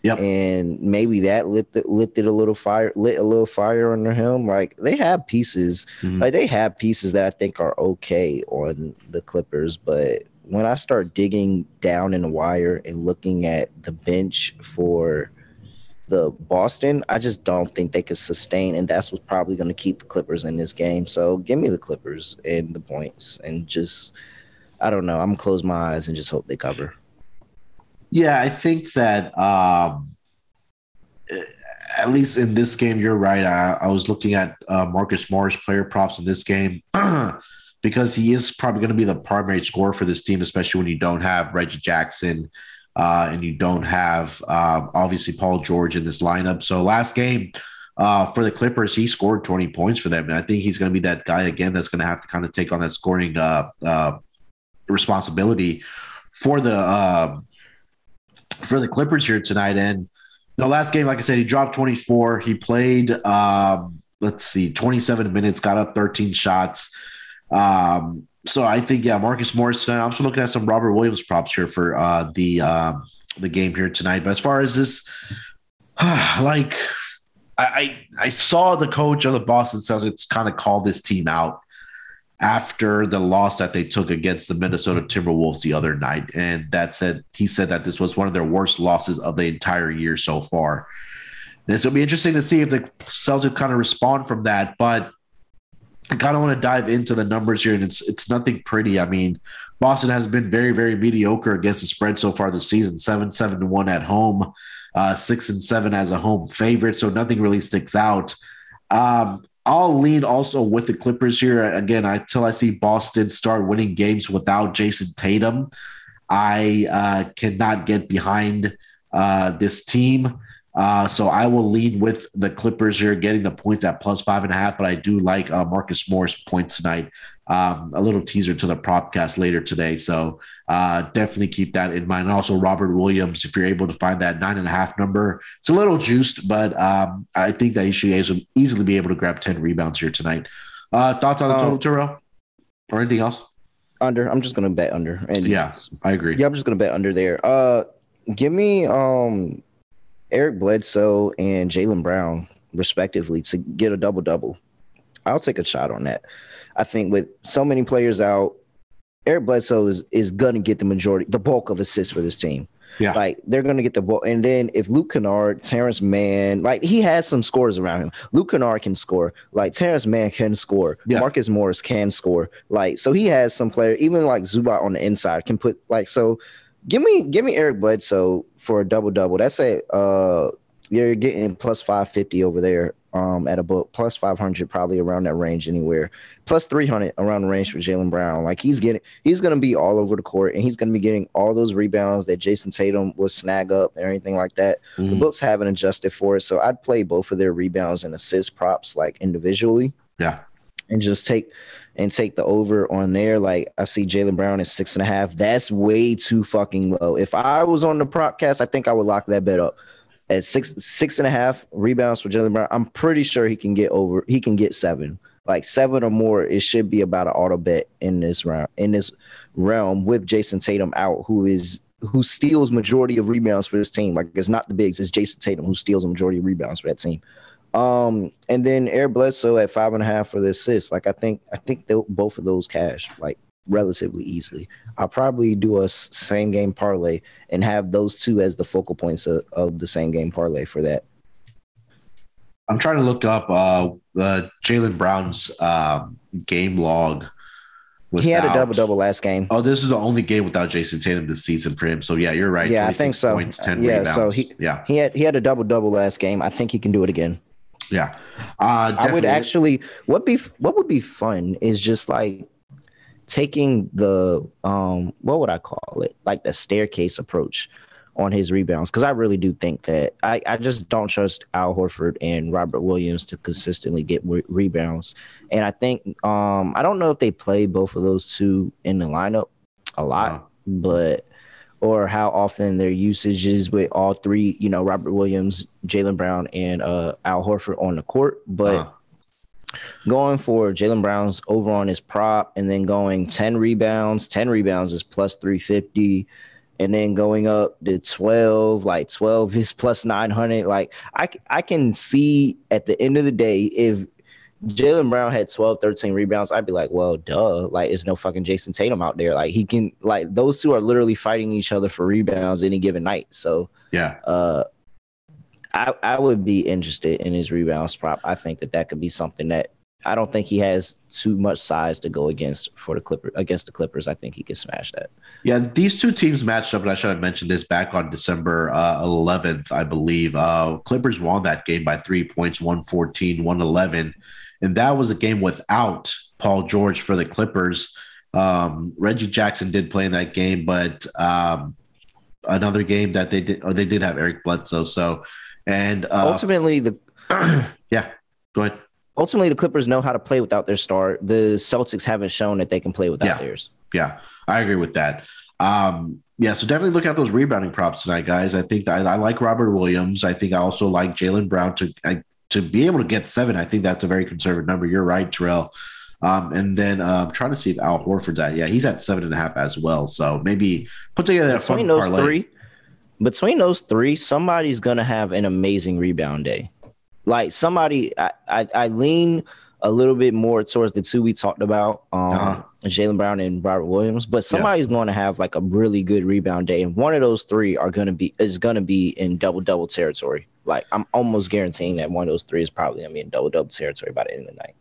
Yeah, and maybe that lifted lifted a little fire, lit a little fire under him. Like they have pieces, mm-hmm. like they have pieces that I think are okay on the Clippers, but when I start digging down in the wire and looking at the bench for the Boston, I just don't think they could sustain, and that's what's probably going to keep the Clippers in this game. So give me the Clippers and the points, and just I don't know. I'm gonna close my eyes and just hope they cover. Yeah, I think that um, at least in this game, you're right. I, I was looking at uh, Marcus Morris player props in this game. because he is probably going to be the primary scorer for this team, especially when you don't have Reggie Jackson uh, and you don't have uh, obviously Paul George in this lineup. So last game uh, for the Clippers, he scored 20 points for them, and I think he's going to be that guy again that's going to have to kind of take on that scoring uh, uh, responsibility for the uh, for the Clippers here tonight. And the last game, like I said, he dropped 24. He played. Um, let's see, 27 minutes, got up 13 shots. Um, so I think yeah, Marcus Morris. I'm also looking at some Robert Williams props here for uh, the um, the game here tonight. But as far as this, like I I saw the coach of the Boston Celtics kind of call this team out after the loss that they took against the Minnesota Timberwolves the other night, and that said he said that this was one of their worst losses of the entire year so far. And it's gonna be interesting to see if the Celtics kind of respond from that, but I kind of want to dive into the numbers here, and it's it's nothing pretty. I mean, Boston has been very very mediocre against the spread so far this season. Seven seven to one at home, uh, six and seven as a home favorite. So nothing really sticks out. Um, I'll lean also with the Clippers here again until I see Boston start winning games without Jayson Tatum. I uh, cannot get behind uh, this team. Uh, so I will lead with the Clippers here, getting the points at plus five and a half. But I do like uh, Marcus Morris points tonight. Um, a little teaser to the propcast later today. So uh, definitely keep that in mind. Also Robert Williams, if you're able to find that nine and a half number, it's a little juiced, but um, I think that he should easily be able to grab ten rebounds here tonight. Uh, thoughts on the total, um, Terrell, or anything else? Under. I'm just gonna bet under. And yeah, I agree. Yeah, I'm just gonna bet under there. Uh, give me um Eric Bledsoe and Jaylen Brown, respectively, to get a double double. I'll take a shot on that. I think with so many players out, Eric Bledsoe is, is gonna get the majority, the bulk of assists for this team. Yeah. Like they're gonna get the ball. And then if Luke Kennard, Terrence Mann, like he has some scores around him. Luke Kennard can score. Like Terrence Mann can score. Yeah. Marcus Morris can score. Like so he has some player, even like Zubac on the inside can put like so Give me give me Eric Bledsoe for a double double. That's a uh you're getting plus five fifty over there um at a book plus five hundred probably around that range anywhere plus three hundred around the range for Jaylen Brown. Like he's getting he's gonna be all over the court and he's gonna be getting all those rebounds that Jayson Tatum will snag up or anything like that. Mm-hmm. The books haven't adjusted for it, so I'd play both of their rebounds and assist props like individually. Yeah, and just take and take the over on there. Like I see Jaylen Brown at six and a half. That's way too fucking low. If I was on the prop cast, I think I would lock that bet up at six six and a half rebounds for Jaylen Brown. I'm pretty sure he can get over. He can get seven, like seven or more. It should be about an auto bet in this round in this realm with Jayson Tatum out, who is who steals majority of rebounds for this team. Like it's not the bigs, it's Jayson Tatum who steals a majority of rebounds for that team. Um, and then Air Bledsoe at five and a half for the assist. Like I think I think they both of those cash like relatively easily. I'll probably do a same game parlay and have those two as the focal points of, of the same game parlay for that. I'm trying to look up uh the Jaylen Brown's um, game log. Without, he had a double double last game. Oh, this is the only game without Jayson Tatum this season for him. So yeah, you're right. Yeah, I think so. Points, ten yeah, rebounds. So he, yeah, he had he had a double double last game. I think he can do it again. Yeah, uh, I would actually. What be what would be fun is just like taking the um what would I call it like the staircase approach on his rebounds because I really do think that I, I just don't trust Al Horford and Robert Williams to consistently get re- rebounds. And I think um I don't know if they play both of those two in the lineup a lot, uh-huh. but or how often their usage is with all three, you know, Robert Williams, Jaylen Brown, and uh, Al Horford on the court. But uh-huh. Going for Jaylen Brown's over on his prop and then going 10 rebounds, 10 rebounds is plus 350 and then going up to 12 like 12 is plus 900 like i, I can see at the end of the day if Jaylen Brown had 12 13 rebounds i'd be like well duh. Like there's no fucking Jayson Tatum out there. Like he can like those two are literally fighting each other for rebounds any given night. So yeah. uh I, I would be interested in his rebounds prop. I think that that could be something that I don't think he has too much size to go against for the Clippers against the Clippers. I think he can smash that. Yeah, these two teams matched up, and I should have mentioned this back on December uh, 11th, I believe. Uh, Clippers won that game by three points, 114, 111. And that was a game without Paul George for the Clippers. Um, Reggie Jackson did play in that game, but um, another game that they did, or they did have Eric Bledsoe. So, and uh, ultimately, the yeah, go ahead ultimately the Clippers know how to play without their star. The Celtics haven't shown that they can play without yeah. theirs. Yeah, I agree with that. Um, yeah, so definitely look at those rebounding props tonight, guys. I think I, I like Robert Williams. I think I also like Jaylen Brown to I, to be able to get seven. I think that's a very conservative number. You're right, Terrell. Um, and then uh, I'm trying to see if Al Horford's at. Yeah, he's at seven and a half as well. So maybe put together that between those parlay. three. Between those three, somebody's gonna have an amazing rebound day. Like somebody, I, I, I lean a little bit more towards the two we talked about, um, uh-huh. Jaylen Brown and Robert Williams. But somebody's yeah. going to have like a really good rebound day, and one of those three are going to be is going to be in double double territory. Like I'm almost guaranteeing that one of those three is probably going to be in double double territory by the end of the night.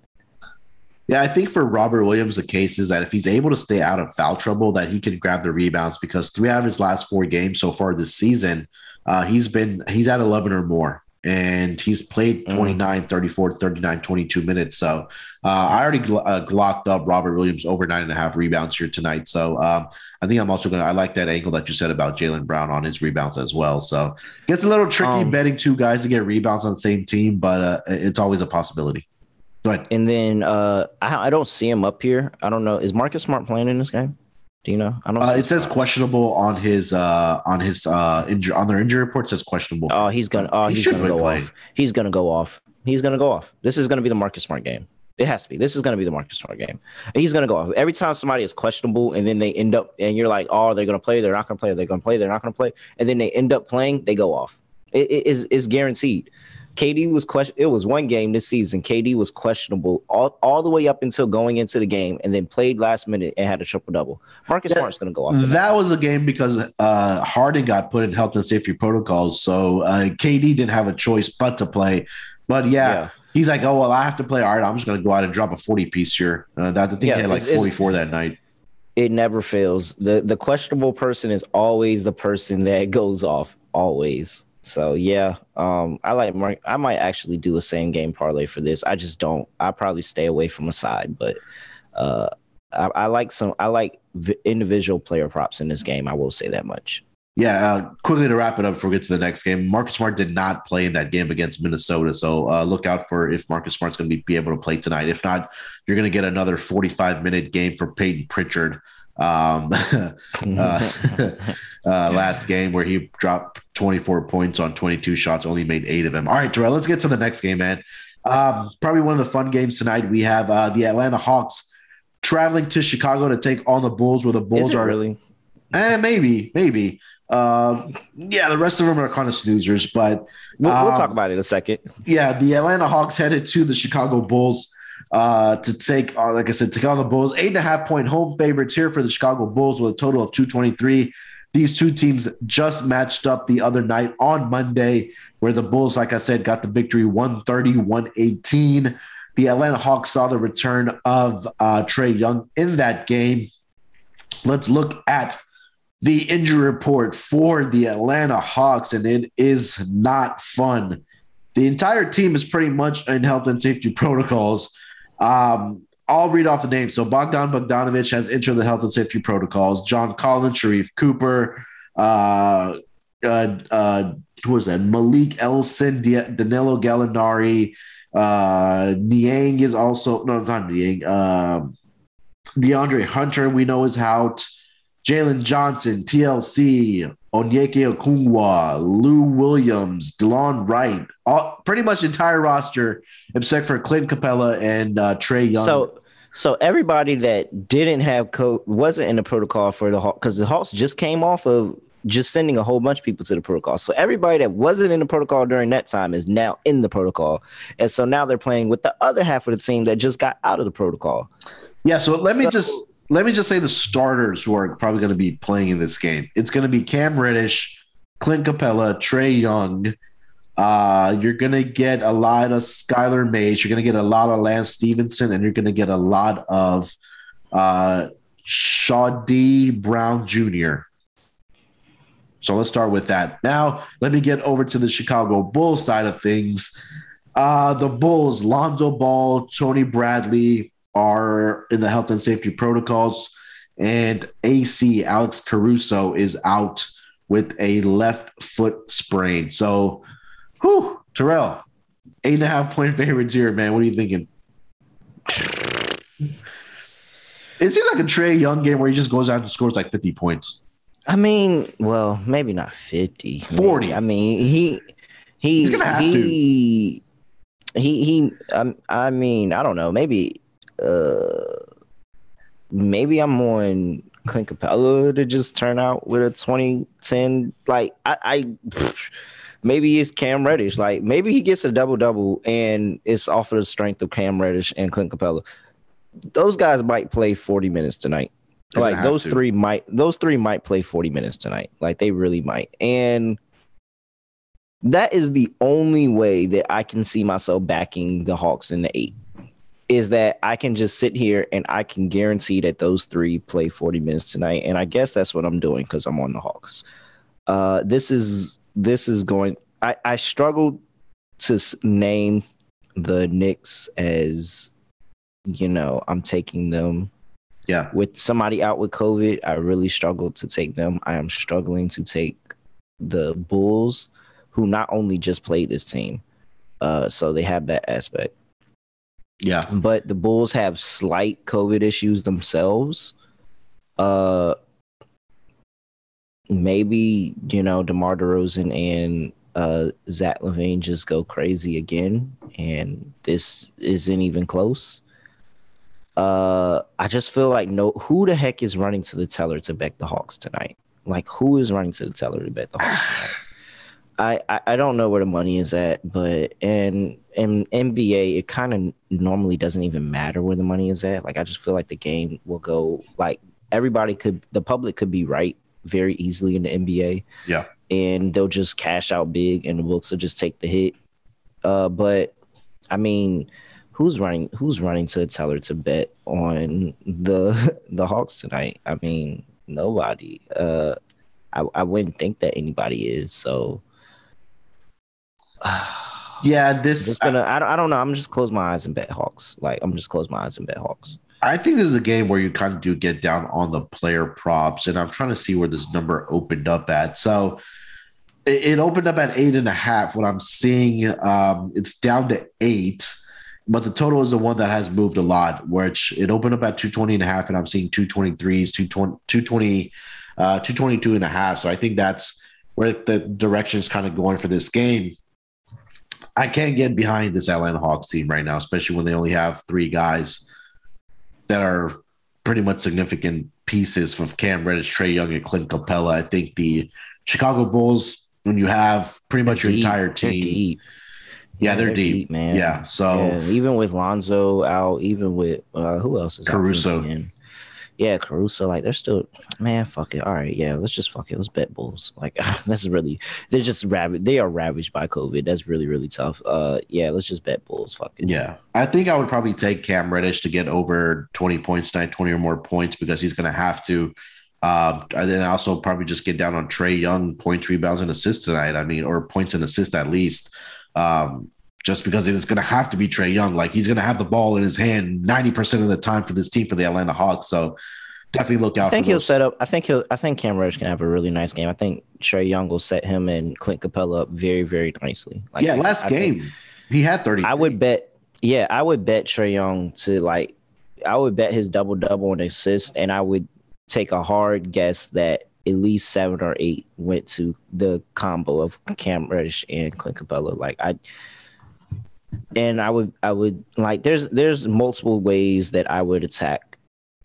Yeah, I think for Robert Williams, the case is that if he's able to stay out of foul trouble, that he can grab the rebounds because three out of his last four games so far this season, uh, he's been he's at 11 or more and he's played mm. 29, 34, 39, 22 minutes. So uh, I already gl- uh, glocked up Robert Williams over nine and a half rebounds here tonight. So um, I think I'm also going to, I like that angle that you said about Jaylen Brown on his rebounds as well. So it gets a little tricky um, betting two guys to get rebounds on the same team, but uh, it's always a possibility. Go ahead. And then uh, I, I don't see him up here. I don't know. Is Marcus Smart playing in this game? Do you know? I don't. Uh, it says questionable on his uh on his uh injury on their injury report. says questionable. Oh, he's gonna. Oh, he he's gonna go playing. off. He's gonna go off. He's gonna go off. This is gonna be the Marcus Smart game. It has to be. This is going to be the Marcus Smart game. And he's going to go off. Every time somebody is questionable and then they end up, and you're like, oh, they're going to play, they're not going to play, they're going to play, they're not going to play. And then they end up playing, they go off. It, it is it's guaranteed. KD was question. It was one game this season. KD was questionable all, all the way up until going into the game, and then played last minute and had a triple double. Marcus that, Smart's going to go off. That was a game because uh, Harden got put in health and safety protocols, so uh, KD didn't have a choice but to play. But yeah. yeah. He's like, oh well, I have to play. All right, I'm just going to go out and drop a 40 piece here. Uh, that the thing yeah, had like 44 that night it never fails. The the questionable person is always the person that goes off. Always. So yeah, um, I like Mark. I might actually do a same game parlay for this. I just don't. I probably stay away from a side, but uh, I, I, like some. I like v- individual player props in this game. I will say that much. Yeah, uh, quickly to wrap it up before we get to the next game. Marcus Smart did not play in that game against Minnesota, so uh, look out for if Marcus Smart's going to be, be able to play tonight. If not, you're going to get another 45 minute game for Payton Pritchard um, uh, uh, last game where he dropped 24 points on 22 shots, only made eight of them. All right, Terrell, let's get to the next game, man. Um, probably one of the fun games tonight. We have uh, the Atlanta Hawks traveling to Chicago to take on the Bulls, where the Bulls are really. Eh, maybe, maybe. Um, yeah, the rest of them are kind of snoozers, but we'll, um, we'll talk about it in a second. Yeah, the Atlanta Hawks headed to the Chicago Bulls uh, to take, uh, like I said, take on the Bulls. Eight and a half point home favorites here for the Chicago Bulls with a total of 223. These two teams just matched up the other night on Monday, where the Bulls, like I said, got the victory 130 118. The Atlanta Hawks saw the return of uh, Trae Young in that game. Let's look at the injury report for the Atlanta Hawks, and it is not fun the entire team is pretty much in health and safety protocols. Um, I'll read off the names. So Bogdan Bogdanovic has entered the health and safety protocols. John Collins, Sharife Cooper, uh, uh, uh, who was that? Malik Ellison, Danilo Gallinari, uh, Niang is also no, not Niang. Um, DeAndre Hunter, we know is out. Jalen Johnson, TLC, Onyeka Okongwu, Lou Williams, Delon Wright, all, pretty much entire roster except for Clint Capela and uh, Trae Young. So, so everybody that didn't have code wasn't in the protocol for the Hawks because the Hawks just came off of just sending a whole bunch of people to the protocol. So everybody that wasn't in the protocol during that time is now in the protocol, and so now they're playing with the other half of the team that just got out of the protocol. Yeah. So let me so, just let me just say the starters who are probably going to be playing in this game. It's going to be Cam Reddish, Clint Capela, Trae Young. Uh, you're going to get a lot of Skylar Mays. You're going to get a lot of Lance Stephenson, and you're going to get a lot of uh, Chaundee Brown Jr. So let's start with that. Now, let me get over to the Chicago Bulls side of things. Uh, the Bulls, Lonzo Ball, Tony Bradley, are in the health and safety protocols. And AC, Alex Caruso, is out with a left foot sprain. So, whew, Terrell, eight and a half point favorites here, man. What are you thinking? It seems like a Trae Young game where he just goes out and scores like 50 points. I mean, well, maybe not 50. 40. Maybe. I mean, he he He's gonna have he, to. he he um, I mean, I don't know, maybe uh, maybe I'm on Clint Capela to just turn out with a 2010. Like I, I maybe it's Cam Reddish. Like maybe he gets a double double and it's off of the strength of Cam Reddish and Clint Capela. Those guys might play 40 minutes tonight. They're like those to. three might those three might play 40 minutes tonight. Like they really might. And that is the only way that I can see myself backing the Hawks in the eight is that I can just sit here and I can guarantee that those three play 40 minutes tonight. And I guess that's what I'm doing because I'm on the Hawks. Uh, this is this is going. I, I struggled to name the Knicks as you know I'm taking them. Yeah, with somebody out with COVID, I really struggled to take them. I am struggling to take the Bulls, who not only just played this team, uh, so they have that aspect. Yeah. But the Bulls have slight COVID issues themselves. Uh maybe, you know, DeMar DeRozan and uh Zach LaVine just go crazy again and this isn't even close. Uh I just feel like no who the heck is running to the teller to bet the Hawks tonight? Like who is running to the teller to bet the Hawks tonight? I, I, I don't know where the money is at, but in in NBA, it kind of normally doesn't even matter where the money is at. Like I just feel like the game will go like everybody could, the public could be right very easily in the NBA. Yeah, and they'll just cash out big, and the books will just take the hit. Uh, but I mean, who's running? Who's running to the teller to bet on the the Hawks tonight? I mean, nobody. Uh, I I wouldn't think that anybody is. So yeah, this is gonna. I, I, don't, I don't know. I'm just close my eyes and bet Hawks. Like I'm just close my eyes and bet Hawks. I think this is a game where you kind of do get down on the player props, and I'm trying to see where this number opened up at. So it, it opened up at eight and a half. What I'm seeing, um, it's down to eight, but the total is the one that has moved a lot. Which it opened up at 220 and a half, and I'm seeing 223s, 220, 220 uh, 222 and a half. So I think that's where the direction is kind of going for this game. I can't get behind this Atlanta Hawks team right now, especially when they only have three guys that are pretty much significant pieces of Cam Reddish, Trae Young, and Clint Capela. I think the Chicago Bulls, when you have pretty much your deep. entire team, yeah, they're, they're deep. deep. man. Yeah, so yeah, even with Lonzo out, even with uh, who else is Caruso? Yeah, Caruso, like they're still, man, fuck it. All right, yeah, let's just fuck it. Let's bet Bulls. Like that's really, they're just ravaged. They are ravaged by COVID. That's really, really tough. Uh, yeah, let's just bet Bulls. Fuck it. Yeah, I think I would probably take Cam Reddish to get over twenty points tonight, twenty or more points because he's gonna have to. Um, and then also probably just get down on Trae Young points, rebounds, and assists tonight. I mean, or points and assists at least. Um, just because it is going to have to be Trae Young. Like he's going to have the ball in his hand 90% of the time for this team for the Atlanta Hawks. So definitely look out. I think he'll set up. I think he'll. I think Cam Reddish can have a really nice game. I think Trae Young will set him and Clint Capela up very, very nicely. Like yeah, last I game think, he had 30. I would bet. Yeah, I would bet Trae Young to like. I would bet his double double and assist, and I would take a hard guess that at least seven or eight went to the combo of Cam Reddish and Clint Capela. Like I and I would I would like there's there's multiple ways that I would attack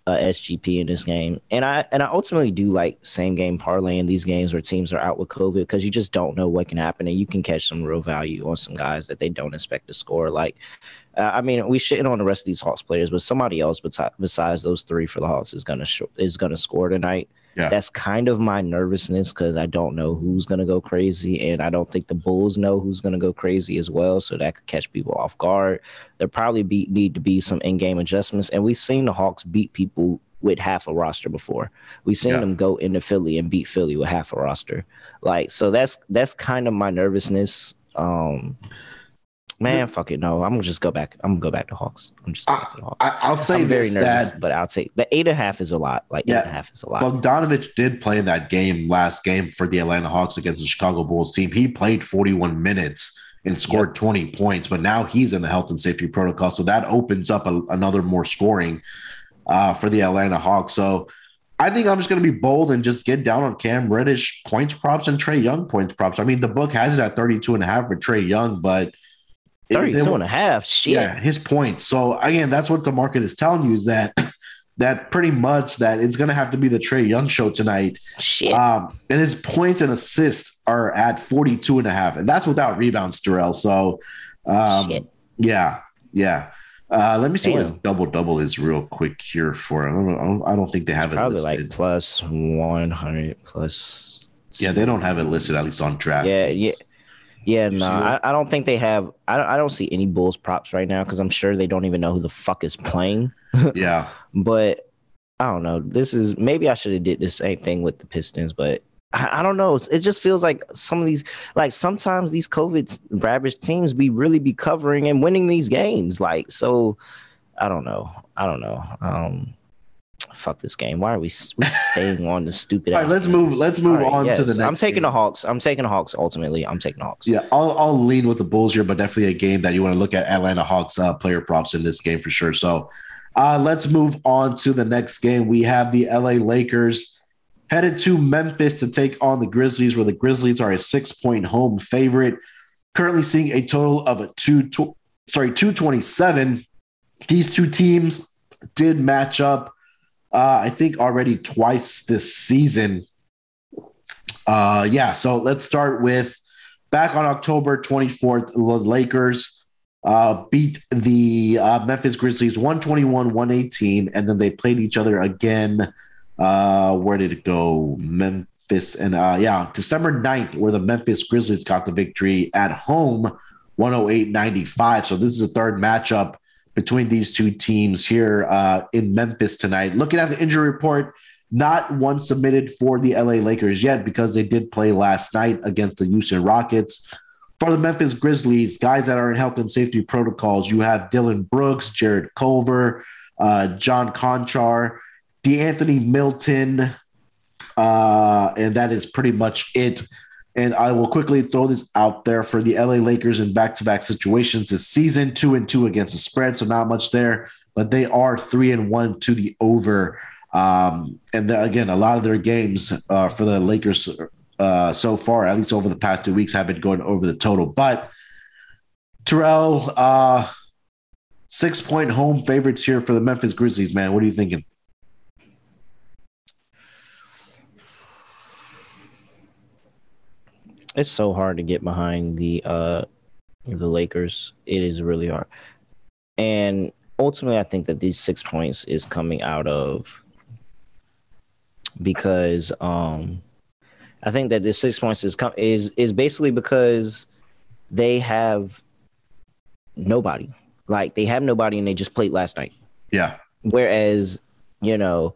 a SGP in this game, and I and I ultimately do like same game parlay in these games where teams are out with COVID because you just don't know what can happen, and you can catch some real value on some guys that they don't expect to score. Like, uh, I mean, we shitting on the rest of these Hawks players, but somebody else besides those three for the Hawks is gonna sh- is gonna score tonight. Yeah. That's kind of my nervousness because I don't know who's going to go crazy. And I don't think the Bulls know who's going to go crazy as well. So that could catch people off guard. There probably be, need to be some in game adjustments. And we've seen the Hawks beat people with half a roster before. We've seen yeah. them go into Philly and beat Philly with half a roster. Like, so that's that's kind of my nervousness. Um, Man, fuck it. No, I'm gonna just go back. I'm gonna go back to Hawks. I'm just I, Hawks. I, will say I'm very nervous, that, but I'll say the eight and a half is a lot. Like yeah, eight and a half is a lot. Bogdanovic did play in that game last game for the Atlanta Hawks against the Chicago Bulls team. He played 41 minutes and scored yep. 20 points, but now he's in the health and safety protocol, so that opens up a, another more scoring uh, for the Atlanta Hawks. So. I think I'm just going to be bold and just get down on Cam Reddish points props and Trae Young points props. I mean, the book has it at 32 and a half for Trae Young, but 32 and a half. Shit. Yeah, his points. So again, that's what the market is telling you is that that pretty much that it's gonna have to be the Trae Young show tonight. Shit. Um, and his points and assists are at 42 and a half, and that's without rebounds, Darrell. So um, Shit. yeah, yeah. Uh, let me see Damn. what his double double is real quick here for. I don't, I don't think they have it's it probably listed. like plus 100 plus. Yeah, they don't have it listed at least on draft. Yeah, yeah. Yeah, no, I, I, don't think they have. I don't, I don't see any Bulls props right now because I'm sure they don't even know who the fuck is playing. yeah, but I don't know. This is maybe I should have did the same thing with the Pistons, but I, I don't know. It just feels like some of these, like sometimes these COVID ravaged teams, be really be covering and winning these games. Like so, I don't know. I don't know. Um, fuck this game. Why are we, we staying on the stupid? All right, let's games? move. Let's move right, on yes. to the next. I'm taking game. the Hawks. I'm taking the Hawks. Ultimately, I'm taking the Hawks. Yeah, I'll, I'll lean with the Bulls here, but definitely a game that you want to look at Atlanta Hawks uh, player props in this game for sure. So uh, let's move on to the next game. We have the LA Lakers headed to Memphis to take on the Grizzlies, where the Grizzlies are a six point home favorite. Currently seeing a total of a two, two sorry, 227. These two teams did match up uh, I think already twice this season. Uh, yeah, so let's start with back on October 24th, the Lakers uh, beat the uh, Memphis Grizzlies 121 118, and then they played each other again. Uh, where did it go? Memphis, and uh, yeah, December 9th, where the Memphis Grizzlies got the victory at home 108 95. So this is the third matchup between these two teams here uh, in Memphis tonight. Looking at the injury report, not one submitted for the LA Lakers yet because they did play last night against the Houston Rockets. For the Memphis Grizzlies, guys that are in health and safety protocols, you have Dillon Brooks, Jarrett Culver, uh, John Konchar, De'Anthony Melton, uh, and that is pretty much it. And I will quickly throw this out there for the LA Lakers in back to back situations this season, two and two against the spread. So not much there, but they are three and one to the over. Um, and the, again, a lot of their games uh, for the Lakers uh, so far, at least over the past two weeks, have been going over the total. But Terrell, uh, six point home favorites here for the Memphis Grizzlies, man. What are you thinking? It's so hard to get behind the uh the Lakers. It is really hard. And ultimately I think that these 6 points is coming out of because um I think that this 6 points is com- is is basically because they have nobody. Like they have nobody and they just played last night. Yeah. Whereas, you know,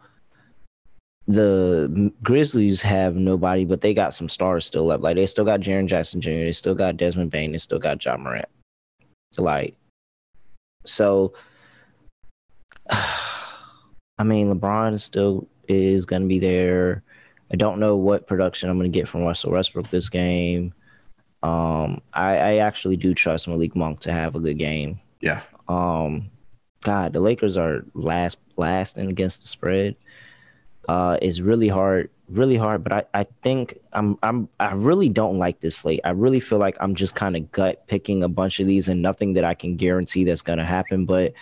the Grizzlies have nobody, but they got some stars still left. Like they still got Jaren Jackson Jr., they still got Desmond Bane, they still got Ja Morant. Like, so I mean, LeBron still is going to be there. I don't know what production I'm going to get from Russell Westbrook this game. Um, I, I actually do trust Malik Monk to have a good game. Yeah. Um, God, the Lakers are last last and against the spread. Uh, is really hard, really hard. But I, I think I'm I'm I really don't like this slate. I really feel like I'm just kind of gut picking a bunch of these and nothing that I can guarantee that's gonna happen. But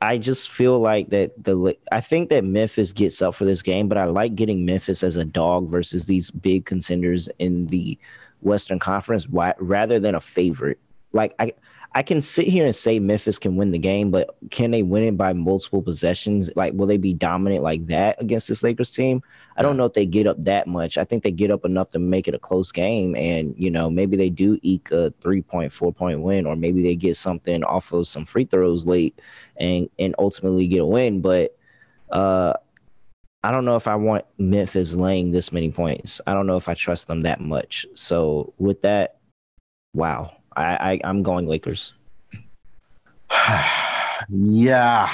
I just feel like that the I think that Memphis gets up for this game, but I like getting Memphis as a dog versus these big contenders in the Western Conference rather than a favorite. Like I I can sit here and say Memphis can win the game, but can they win it by multiple possessions? Like, will they be dominant like that against this Lakers team? I don't know if they get up that much. I think they get up enough to make it a close game, and you know maybe they do eke a three point, four point win, or maybe they get something off of some free throws late, and and ultimately get a win. But uh, I don't know if I want Memphis laying this many points. I don't know if I trust them that much. So with that, wow. I, I am going Lakers. yeah.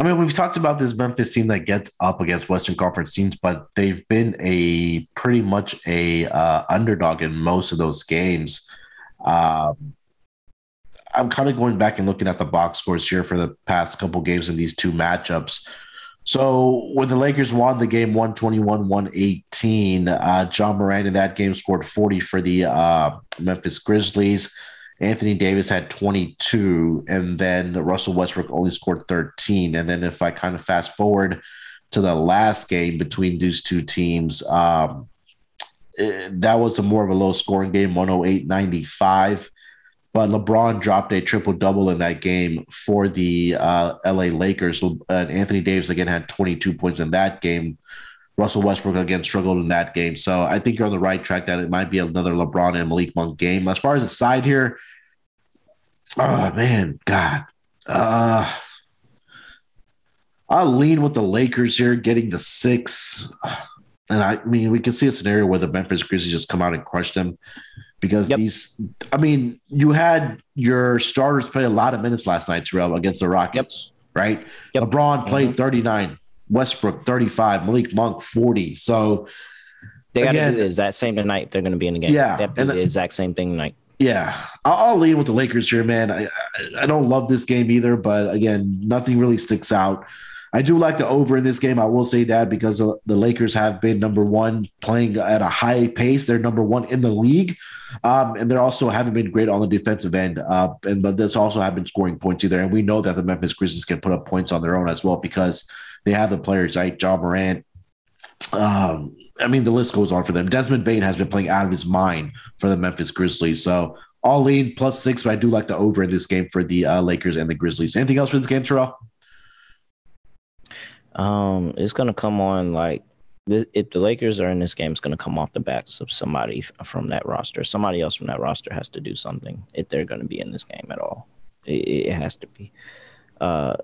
I mean, we've talked about this Memphis team that gets up against Western Conference teams, but they've been a pretty much a uh, underdog in most of those games. Um, I'm kind of going back and looking at the box scores here for the past couple games in these two matchups. So when the Lakers won the game 121 118, uh, Ja Morant in that game scored 40 for the uh, Memphis Grizzlies. Anthony Davis had 22, and then Russell Westbrook only scored 13. And then if I kind of fast forward to the last game between these two teams, um, eh, that was a more of a low scoring game 108 95. But LeBron dropped a triple double in that game for the uh, LA Lakers. And Anthony Davis again had 22 points in that game. Russell Westbrook again struggled in that game. So I think you're on the right track that it might be another LeBron and Malik Monk game. As far as the side here, oh man, God. Uh, I'll lean with the Lakers here, getting the six. And I mean, we can see a scenario where the Memphis Grizzlies just come out and crush them because yep. these, I mean, you had your starters play a lot of minutes last night, Terrell, against the Rockets, yep. right? Yep. LeBron played mm-hmm. 39, Westbrook 35, Malik Monk 40. So they got to do the exact same tonight. They're going to be in the game. Yeah. They and the exact same thing tonight. Yeah, I'll, I'll lean with the Lakers here, man. I, I don't love this game either, but again, nothing really sticks out. I do like the over in this game. I will say that because the Lakers have been number one playing at a high pace. They're number one in the league. Um, and they're also haven't been great on the defensive end. Uh, and but this also have been scoring points either. And we know that the Memphis Grizzlies can put up points on their own as well because they have the players, right? Ja Morant. Um, I mean, the list goes on for them. Desmond Bane has been playing out of his mind for the Memphis Grizzlies. So all lean plus six, but I do like the over in this game for the uh, Lakers and the Grizzlies. Anything else for this game, Terrell? Um, it's gonna come on like if the Lakers are in this game, it's gonna come off the backs of somebody from that roster. Somebody else from that roster has to do something if they're gonna be in this game at all. It, it has to be. Uh,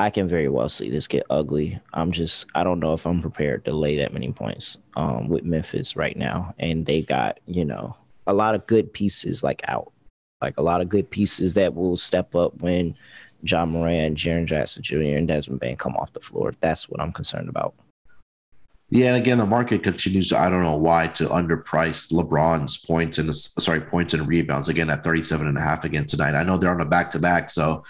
I can very well see this get ugly. I'm just I don't know if I'm prepared to lay that many points um, with Memphis right now, and they got you know a lot of good pieces like out, like a lot of good pieces that will step up when Ja Morant, Jaren Jackson Jr., and Desmond Bane come off the floor. That's what I'm concerned about. Yeah, and again, the market continues. I don't know why to underprice LeBron's points and sorry points and rebounds again at 37 and a half again tonight. I know they're on a back to back, so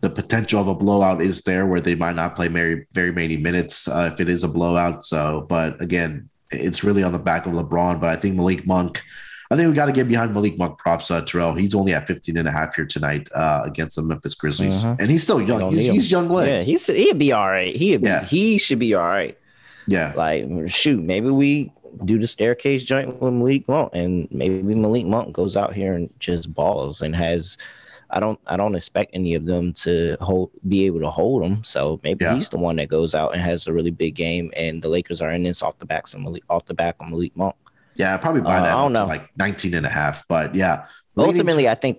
the potential of a blowout is there where they might not play very very many minutes uh, if it is a blowout. So, but again, it's really on the back of LeBron. But I think Malik Monk I think we got to get behind Malik Monk props, uh, Terrell. He's only at 15 and a half here tonight uh, against the Memphis Grizzlies. Uh-huh. And he's still young. He's, he's, young legs. Yeah, he's, he'd be all right. He'd be, yeah. He should be all right. Yeah. Like, shoot, maybe we do the staircase joint with Malik Monk and maybe Malik Monk goes out here and just balls and has I don't I don't expect any of them to hold be able to hold him. So maybe yeah. he's the one that goes out and has a really big game and the Lakers are in this off the back of Malik off the back of Malik Monk. Yeah, probably buy uh, that. I don't know. like 19 and a half. But yeah. Ultimately, to, I think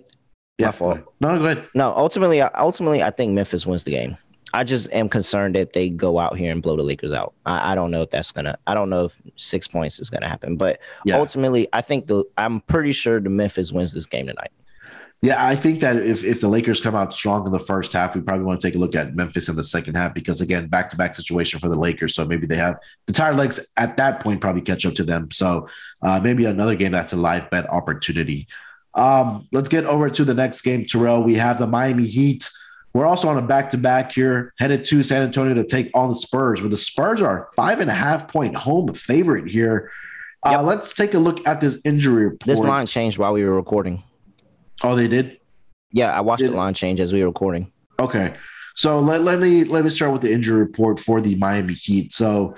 yeah, No, go ahead. No, ultimately, ultimately, I think Memphis wins the game. I just am concerned that they go out here and blow the Lakers out. I, I don't know if that's gonna. I don't know if six points is gonna happen, but Yeah. ultimately, I think the. I'm pretty sure the Memphis wins this game tonight. Yeah, I think that if, if the Lakers come out strong in the first half, we probably want to take a look at Memphis in the second half because again, back to back situation for the Lakers. So maybe they have the tired legs at that point probably catch up to them. So uh, maybe another game that's a live bet opportunity. Um, let's get over to the next game, Terrell. We have the Miami Heat. We're also on a back to back here, headed to San Antonio to take on the Spurs, where the Spurs are five and a half point home favorite here. Uh, Yep. let's take a look at this injury report. This line changed while we were recording. Oh, they did. Yeah, I watched Did- the line change as we were recording. Okay. So let, let me let me start with the injury report for the Miami Heat. So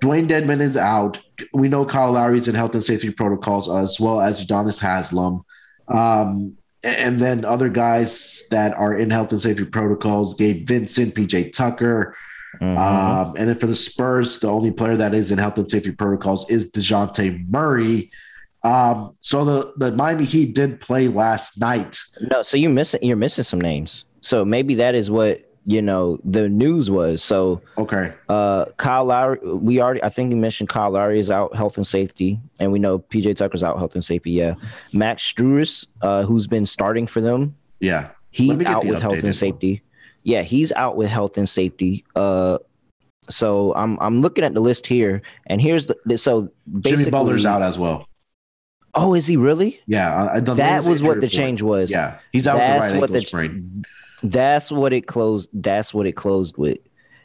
Dewayne Dedmon is out. We know Kyle Lowry's in health and safety protocols as well as Udonis Haslem. Um, and then other guys that are in health and safety protocols, Gabe Vincent, PJ Tucker. Mhm. Um, and then for the Spurs, the only player that is in health and safety protocols is Dejounte Murray. Um, so the, the Miami Heat did play last night. no, so you missing you're missing some names. So maybe that is what you know the news was. So Okay. uh Kyle Lowry, we already I think you mentioned Kyle Lowry is out health and safety, and we know PJ Tucker's out health and safety. Yeah, Max Strus, uh, who's been starting for them, Yeah. He's out with health and safety. Yeah, he's out with health and safety. Uh, so I'm I'm looking at the list here, and here's the so Jimmy Butler's out as well. Oh, is he really? Yeah, I, I done That was what the change was. Yeah, he's out That's what the right the ankle sprain. That's what it closed. That's what it closed with.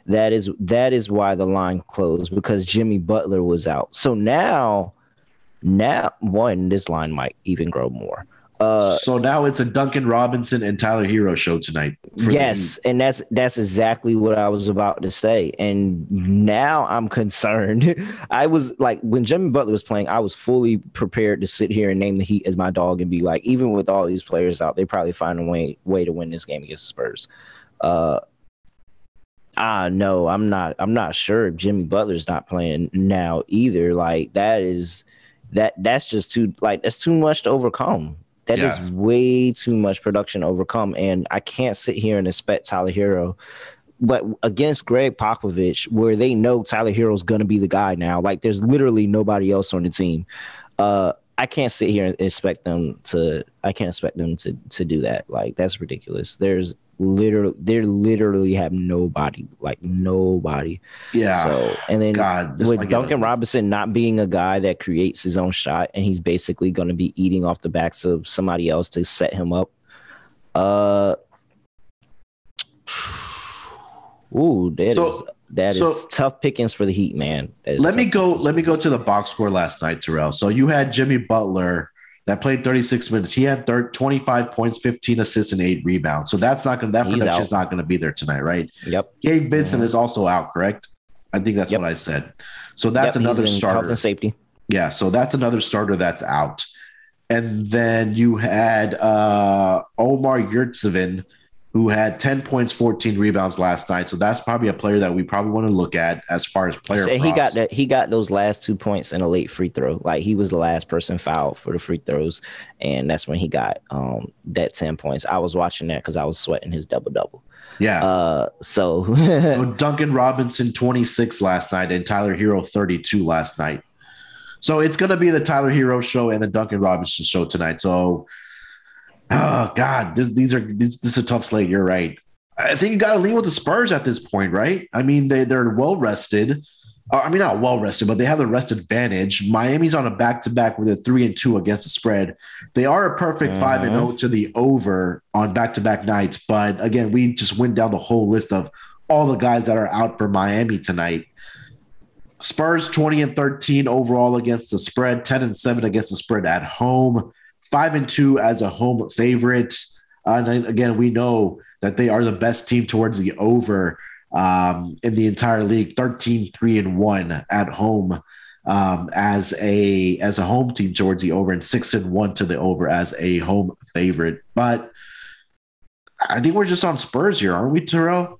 That is that is why the line closed because Jimmy Butler was out. So now, now one this line might even grow more. Uh, so now it's a Duncan Robinson and Tyler Herro show tonight. for the yes, and that's that's exactly what I was about to say. And now I'm concerned. I was like when Jimmy Butler was playing, I was fully prepared to sit here and name the Heat as my dog and be like, even with all these players out, they probably find a way way to win this game against the Spurs. Uh Ah no, I'm not I'm not sure if Jimmy Butler's not playing now either. Like that is that that's just too like that's too much to overcome. That is Yeah. way too much production to overcome. And I can't sit here and expect Tyler Herro. But against Gregg Popovich, where they know Tyler Herro's gonna be the guy now, like there's literally nobody else on the team. Uh I can't sit here and expect them to I can't expect them to to do that. Like that's ridiculous. There's literally they literally have nobody, like nobody. yeah. So and then God, with Duncan. Robinson not being a guy that creates his own shot and he's basically going to be eating off the backs of somebody else to set him up. Uh Ooh, that is So- that is so- tough pickings for the Heat, man. Let me go. Let me go to the box score last night, Terrell. So you had Jimmy Butler that played 36 minutes. He had thir- 25 points, 15 assists, and eight rebounds. So that's not going. to That He's production's out. not going to be there tonight, right? Yep. Gabe Vincent Mhm. is also out, correct? I think that's Yep. what I said. So that's Yep, another starter. safety. Yeah, so that's another starter that's out. And then you had uh, Omer Yurtseven, who had 10 points, 14 rebounds last night. So that's probably a player that we probably want to look at as far as player. So he got that he got those last two points in a late free throw. Like he was the last person fouled for the free throws, and that's when he got um that 10 points. I was watching that because I was sweating his double double. Yeah. Uh so So Duncan Robinson 26 last night and Tyler Herro 32 last night. So it's going to be the Tyler Herro show and the Duncan Robinson show tonight. So, oh God, this, these are this, this is a tough slate. You're right. I think you got to lean with the Spurs at this point, right? I mean, they they're well rested. Uh, I mean, not well rested, but they have the rest advantage. Miami's on a back to back where they're three and two against the spread. They are a perfect five and zero to the over on back to back nights. But again, we just went down the whole list of all the guys that are out for Miami tonight. Spurs 20 and 13 overall against the spread, 10 and 7 against the spread at home, 5 and 2 as a home favorite. Uh, and again, we know that they are the best team towards the over um, in the entire league, 13 3 and 1 at home. Um, as a as a home team towards the over and six and one to the over as a home favorite, but I think we're just on Spurs here, aren't we, Terrell?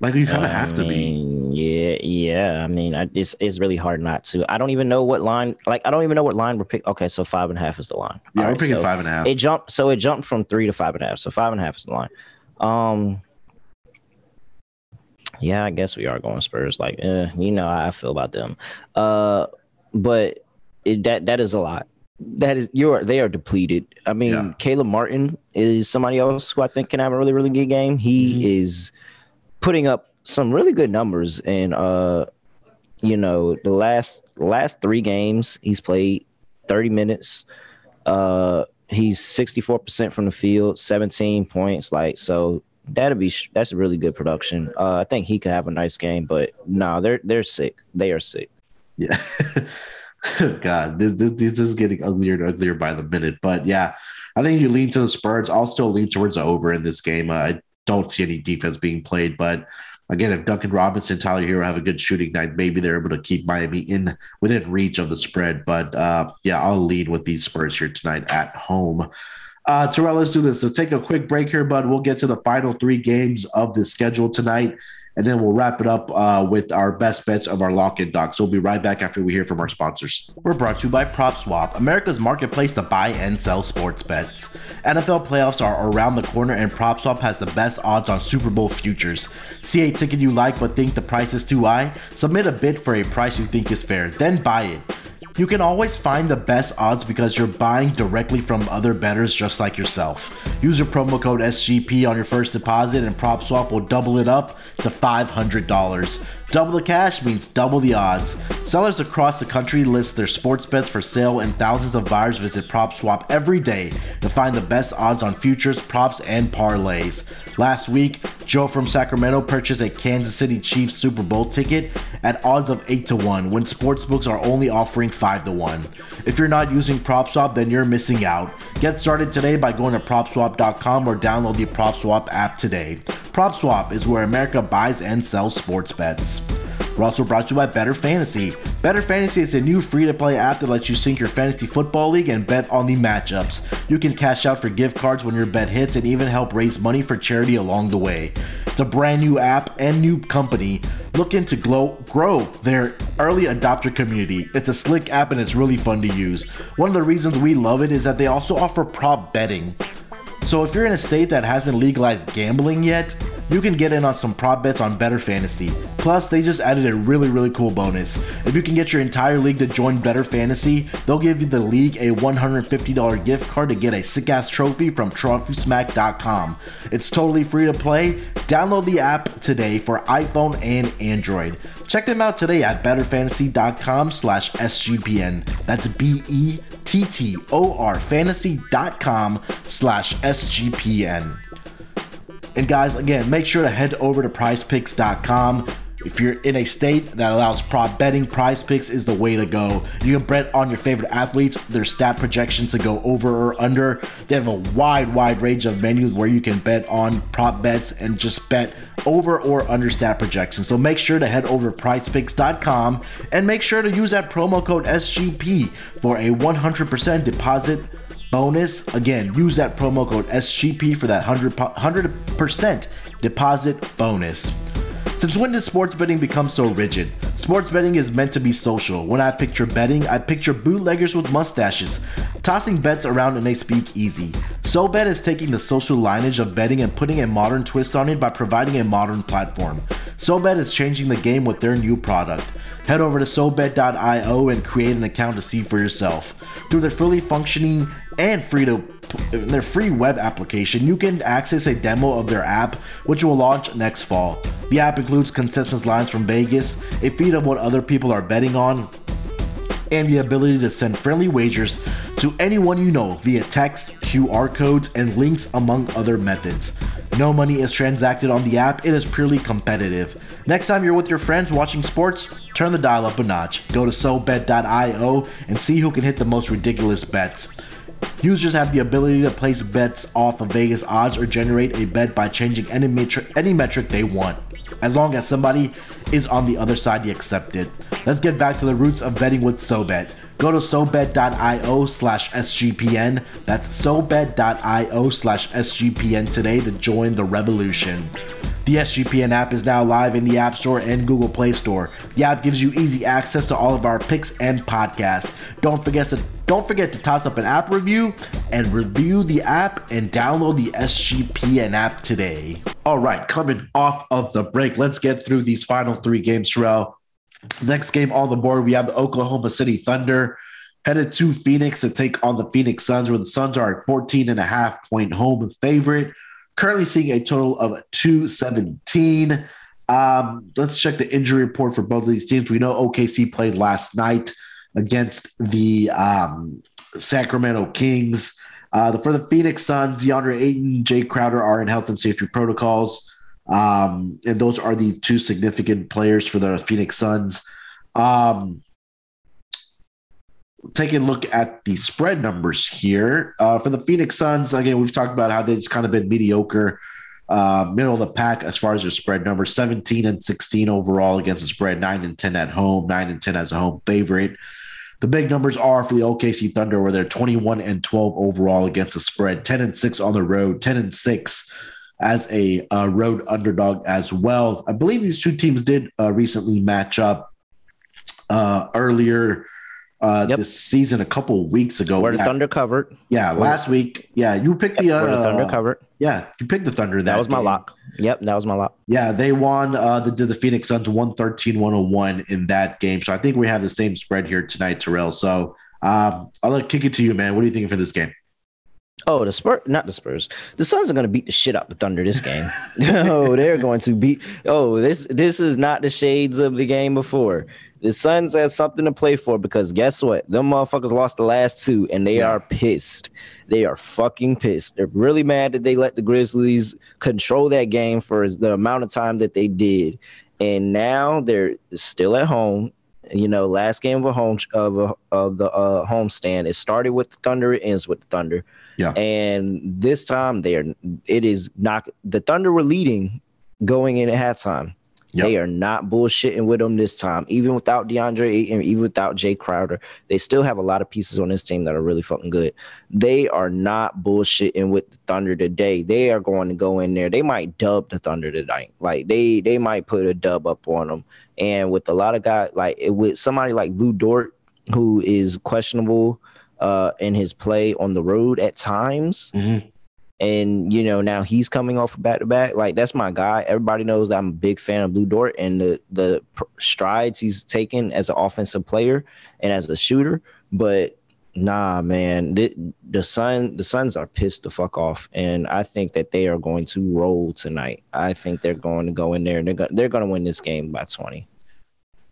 Like you kind of have to be. Yeah, yeah. I mean, I, it's it's really hard not to. I don't even know what line. Like, I don't even know what line we're picking. Okay, so five and a half is the line. Yeah, All we're right, picking so five and a half. It jumped. So it jumped from three to five and a half. So five and a half is the line. Um, Yeah, I guess we are going Spurs. Like, eh, you know how I feel about them. Uh, but it, that that is a lot. That is you're they are depleted. I mean, yeah. Caleb Martin is somebody else who I think can have a really really good game. He mm-hmm. is putting up some really good numbers, and uh, you know the last last three games he's played thirty minutes. Uh, he's sixty four percent from the field, seventeen points. Like so, that'd be that's a really good production. Uh, I think he could have a nice game, but no, nah, they're they're sick. They are sick. Yeah. God, this, this, this, is getting uglier and uglier by the minute. But yeah, I think you lean to the Spurs. I'll still lean towards the over in this game. Uh, I don't see any defense being played, but again, if Duncan Robinson, Tyler Herro have a good shooting night, maybe they're able to keep Miami in within reach of the spread. But uh, yeah, I'll lead with these Spurs here tonight at home. Uh, Terrell, let's do this. Let's take a quick break here, bud. We'll get to the final three games of the schedule tonight and then we'll wrap it up uh, with our best bets of our lock in docs. So we'll be right back after we hear from our sponsors. We're brought to you by PropSwap, America's marketplace to buy and sell sports bets. NFL playoffs are around the corner, and PropSwap has the best odds on Super Bowl futures. See a ticket you like but think the price is too high? Submit a bid for a price you think is fair, then buy it. You can always find the best odds because you're buying directly from other bettors just like yourself. Use your promo code SGP on your first deposit and PropSwap will double it up to $500. Double the cash means double the odds. Sellers across the country list their sports bets for sale, and thousands of buyers visit PropSwap every day to find the best odds on futures, props, and parlays. Last week, Joe from Sacramento purchased a Kansas City Chiefs Super Bowl ticket at odds of 8 to 1 when sportsbooks are only offering 5 to 1. If you're not using PropSwap, then you're missing out. Get started today by going to propswap.com or download the PropSwap app today. PropSwap is where America buys and sells sports bets. We're also brought to you by Bettor Fantasy. Bettor Fantasy is a new free to play app that lets you sync your fantasy football league and bet on the matchups. You can cash out for gift cards when your bet hits and even help raise money for charity along the way. It's a brand new app and new company looking to grow, grow their early adopter community. It's a slick app and it's really fun to use. One of the reasons we love it is that they also offer prop betting. So if you're in a state that hasn't legalized gambling yet, you can get in on some prop bets on Bettor Fantasy. Plus, they just added a really, really cool bonus. If you can get your entire league to join Better Fantasy, they'll give you the league a $150 gift card to get a sick ass trophy from TrophySmack.com. It's totally free to play. Download the app today for iPhone and Android. Check them out today at bettorfantasy.com slash SGPN. That's B-E-T-T-O-R fantasy.com slash SGPN. And guys, again, make sure to head over to prizepicks.com. If you're in a state that allows prop betting, prize picks is the way to go. You can bet on your favorite athletes, their stat projections to go over or under. They have a wide, wide range of menus where you can bet on prop bets and just bet over or under stat projections. So make sure to head over to prizepicks.com and make sure to use that promo code SGP for a 100% deposit bonus. Again, use that promo code SGP for that 100, 100% deposit bonus. Since when did sports betting become so rigid? Sports betting is meant to be social. When I picture betting, I picture bootleggers with mustaches, tossing bets around in a speakeasy. SoBet is taking the social lineage of betting and putting a modern twist on it by providing a modern platform. SoBet is changing the game with their new product. Head over to SoBet.io and create an account to see for yourself. Through their fully functioning and free to their free web application, you can access a demo of their app, which will launch next fall. The app includes consensus lines from Vegas, a feed of what other people are betting on, and the ability to send friendly wagers to anyone you know via text, QR codes, and links, among other methods. No money is transacted on the app, it is purely competitive. Next time you're with your friends watching sports, turn the dial up a notch. Go to SoBet.io and see who can hit the most ridiculous bets. Users have the ability to place bets off of Vegas odds or generate a bet by changing any metric, any metric they want. As long as somebody is on the other side, you accept it. Let's get back to the roots of betting with SoBet. Go to SoBet.io slash SGPN. That's SoBet.io slash SGPN today to join the revolution. The SGPN app is now live in the App Store and Google Play Store. The app gives you easy access to all of our picks and podcasts. Don't forget to don't forget to toss up an app review and review the app and download the SGPN app today. All right, coming off of the break, let's get through these final three games, Terrell. Next game on the board, we have the Oklahoma City Thunder headed to Phoenix to take on the Phoenix Suns, where the Suns are a 14 and a half point home favorite. Currently seeing a total of 217. Um, let's check the injury report for both of these teams. We know OKC played last night against the um, Sacramento Kings. Uh, for the Phoenix Suns, DeAndre Ayton, Jae Crowder are in health and safety protocols. Um, and those are the two significant players for the Phoenix Suns. Um, taking a look at the spread numbers here uh, for the Phoenix Suns. Again, we've talked about how they've kind of been mediocre, uh, middle of the pack as far as their spread numbers 17 and 16 overall against the spread, 9 and 10 at home, 9 and 10 as a home favorite. The big numbers are for the OKC Thunder, where they're 21 and 12 overall against the spread, 10 and 6 on the road, 10 and 6 as a uh, road underdog as well. I believe these two teams did uh, recently match up uh, earlier uh, yep. this season a couple weeks ago. Where the yeah. Thunder covered. Yeah, last week. Yeah, you picked yep, the, uh, the Thunder covered. Yeah, you picked the Thunder. That, that was game. my lock. Yep, that was my lock. Yeah, they won uh, the, the Phoenix Suns 113 101 in that game. So I think we have the same spread here tonight, Terrell. So um, I'll kick it to you, man. What are you thinking for this game? Oh, the Spurs, not the Spurs. The Suns are going to beat the shit out the Thunder this game. oh, they're going to beat. Oh, this this is not the shades of the game before. The Suns have something to play for because guess what? Them motherfuckers lost the last two and they yeah. are pissed. They are fucking pissed. They're really mad that they let the Grizzlies control that game for the amount of time that they did. And now they're still at home. You know, last game of a home of a, of the uh, homestand. It started with the Thunder. It ends with the Thunder. Yeah. And this time, they're it is not the Thunder were leading going in at halftime Yep. They are not bullshitting with them this time. Even without DeAndre Ayton, even without Jae Crowder, they still have a lot of pieces on this team that are really fucking good. They are not bullshitting with the Thunder today. They are going to go in there. They might dub the Thunder tonight. Like they they might put a dub up on them. And with a lot of guys, like with somebody like Lu Dort, who is questionable uh, in his play on the road at times. Mm-hmm and you know now he's coming off back to back. Like that's my guy. Everybody knows that I'm a big fan of Lu Dort and the the strides he's taken as an offensive player and as a shooter. But nah, man, the, the Sun the Suns are pissed the fuck off, and I think that they are going to roll tonight. I think they're going to go in there and they're going they're going to win this game by twenty.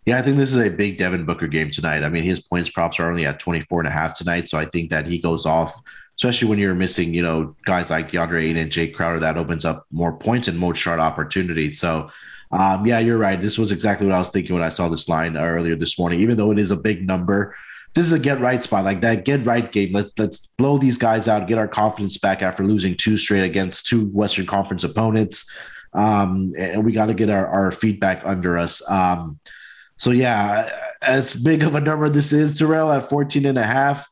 Yeah, I think this is a big Devin Booker game tonight. I mean, his points props are only at 24 and a half tonight. So I think that he goes off especially when you're missing, you know, guys like DeAndre and Jae Crowder, that opens up more points and more shot opportunities. So, um, yeah, you're right. This was exactly what I was thinking when I saw this line earlier this morning. Even though it is a big number, this is a get right spot, like that get right game. Let's let's blow these guys out, get our confidence back after losing two straight against two Western Conference opponents. Um, and we got to get our, our feedback under us. Um, so yeah, as big of a number this is, Terrell at 14 and a half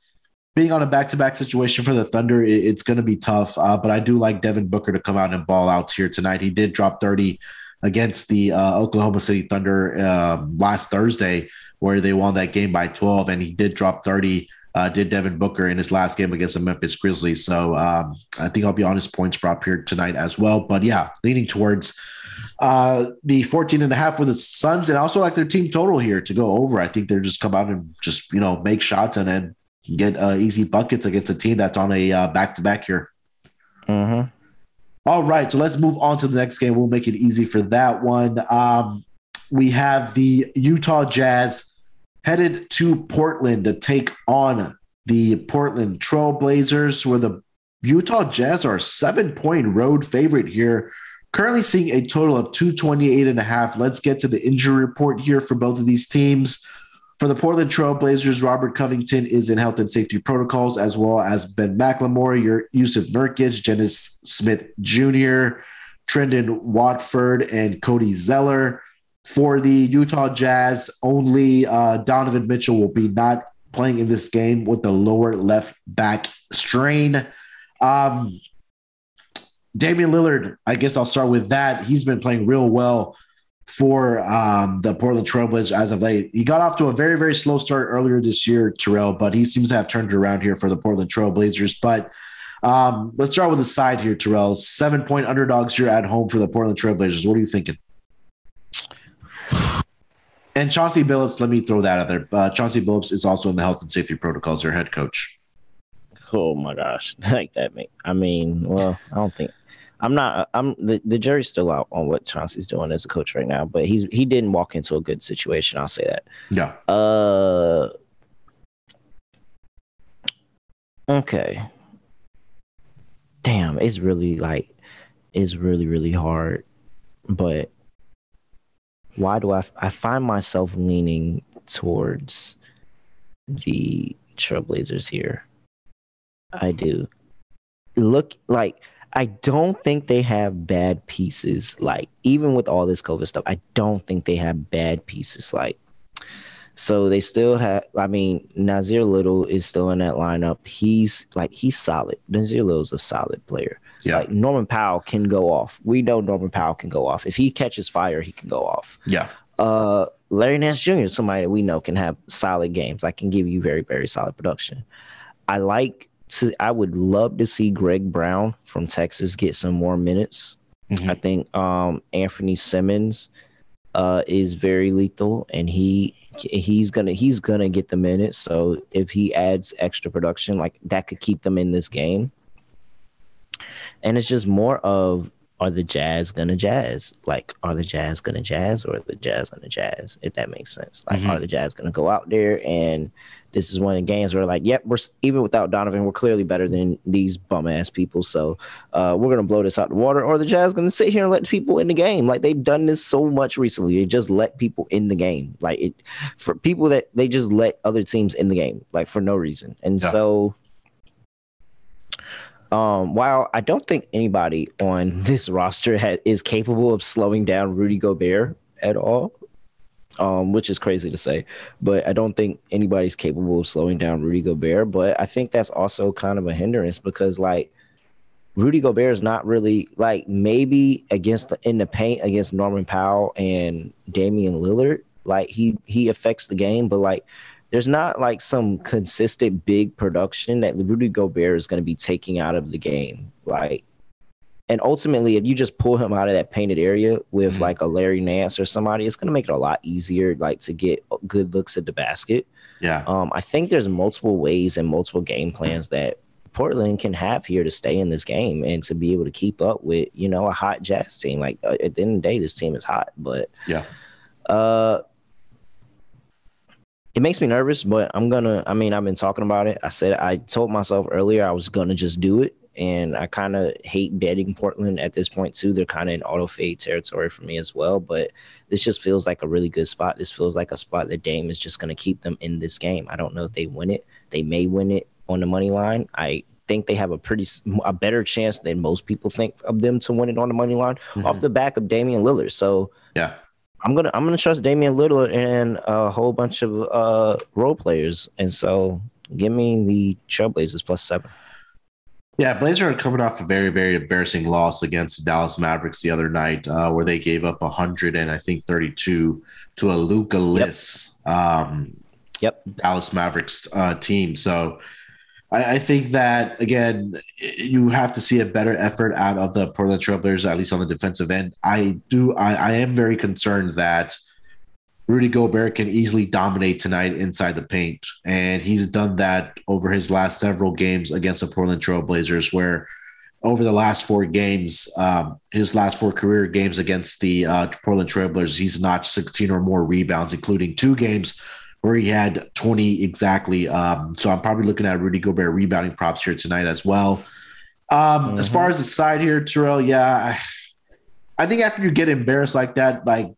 being on a back-to-back situation for the Thunder, it's going to be tough. Uh, but I do like Devin Booker to come out and ball out here tonight. He did drop 30 against the uh, Oklahoma City Thunder um, last Thursday, where they won that game by 12, and he did drop 30. Uh, did Devin Booker in his last game against the Memphis Grizzlies. So um, I think I'll be on his points prop here tonight as well. But yeah, leaning towards uh, the 14 and a half with the Suns and also like their team total here to go over. I think they're just come out and just, you know, make shots and then get uh, easy buckets against a team that's on a back to back here. Mm-hmm. All right, so let's move on to the next game. We'll make it easy for that one. Um, we have the Utah Jazz headed to Portland to take on the Portland Trailblazers, where the Utah Jazz are a seven point road favorite here. Currently seeing a total of 228 and a half. Let's get to the injury report here for both of these teams. For the Portland Trailblazers, Robert Covington is in health and safety protocols, as well as Ben McLemore, your Jusuf Nurkic, Dennis Smith Jr., Trendon Watford, and Cody Zeller. For the Utah Jazz, only uh, Donovan Mitchell will be not playing in this game with the lower left back strain. Um, Damian Lillard, I guess I'll start with that. He's been playing real well for um, the Portland Trailblazers as of late. He got off to a very, very slow start earlier this year, Terrell, but he seems to have turned around here for the Portland Trailblazers. But Um, let's start with the side here, Terrell. Seven point underdogs here at home for the Portland Trailblazers. What are you thinking? And Chauncey Billups, let me throw that out there. Uh, Chauncey Billups is also in the health and safety protocols, their head coach. Oh my gosh, like that. Make, I mean, well, I don't think I'm not. I'm the, the jury's still out on what Chauncey's doing as a coach right now, but he's he didn't walk into a good situation. I'll say that. Yeah. Uh. Okay. Damn, it's really like, it's really really hard, but why do I I find myself leaning towards the Trailblazers here? I do. Look like I don't think they have bad pieces. Like even with all this COVID stuff, I don't think they have bad pieces. Like so they still have. I mean, Nassir Little is still in that lineup. He's like he's solid. Nassir Little is a solid player. Yeah. Like Norman Powell can go off. We know Norman Powell can go off. If he catches fire, he can go off. Yeah. Uh, Larry Nance Jr. is somebody that we know can have solid games. I can give you very, very solid production. I like to. I would love to see Greg Brown from Texas get some more minutes. Mhm. I think um, Anfernee Simons uh, is very lethal, and he he's gonna he's gonna get the minutes. So if he adds extra production, like that could keep them in this game. And it's just more of are the Jazz gonna jazz? Like, are the Jazz gonna jazz or are the Jazz gonna jazz? If that makes sense. Like, Mhm. are the Jazz gonna go out there and this is one of the games where like, yep, we're even without Donovan, we're clearly better than these bum ass people. So uh, we're gonna blow this out the water, or the Jazz gonna sit here and let people in the game. Like they've done this so much recently. They just let people in the game. Like it for people that they just let other teams in the game, like for no reason. And Yeah. so um, while I don't think anybody on this roster ha- is capable of slowing down Rudy Gobert at all, um, which is crazy to say, but I don't think anybody's capable of slowing down Rudy Gobert. But I think that's also kind of a hindrance because, like, Rudy Gobert is not really like maybe against the in the paint against Norman Powell and Damian Lillard, like he he affects the game, but like there's not like some consistent big production that Rudy Gobert is going to be taking out of the game. Like, and ultimately, if you just pull him out of that painted area with Mhm. like a Larry Nance or somebody, it's going to make it a lot easier, like to get good looks at the basket. Yeah. Um, I think there's multiple ways and multiple game plans that Portland can have here to stay in this game and to be able to keep up with, you know, a hot Jazz team. Like uh, at the end of the day, this team is hot, but Yeah. uh, it makes me nervous, but I'm gonna. I mean, I've been talking about it. I said I told myself earlier I was gonna just do it, and I kind of hate betting Portland at this point too. They're kind of in auto fade territory for me as well. But this just feels like a really good spot. This feels like a spot that Dame is just gonna keep them in this game. I don't know if they win it. They may win it on the money line. I think they have a pretty a better chance than most people think of them to win it on the money line off the back of Damian Lillard. So. Yeah. I'm gonna I'm gonna trust Damian Lillard and a whole bunch of uh role players, and so give me the Trailblazers plus seven. Yeah, Blazer are coming off a very, very embarrassing loss against the Dallas Mavericks the other night, uh, where they gave up 100 and I think 32 to a Luka-less um, Yep. Dallas Mavericks uh, team. So I, I think that again, you have to see a better effort out of the Portland Trailblazers, at least on the defensive end. I do. I, I am very concerned that Rudy Gobert can easily dominate tonight inside the paint, and he's done that over his last several games against the Portland Trailblazers, where over the last four games, um, his last four career games against the uh, Portland Trailblazers, he's notched 16 or more rebounds, including two games where he had 20 exactly. Um, so I'm probably looking at Rudy Gobert rebounding props here tonight as well. Um, As Mhm. far as the side here, Terrell, yeah, I, I think after you get embarrassed like that, like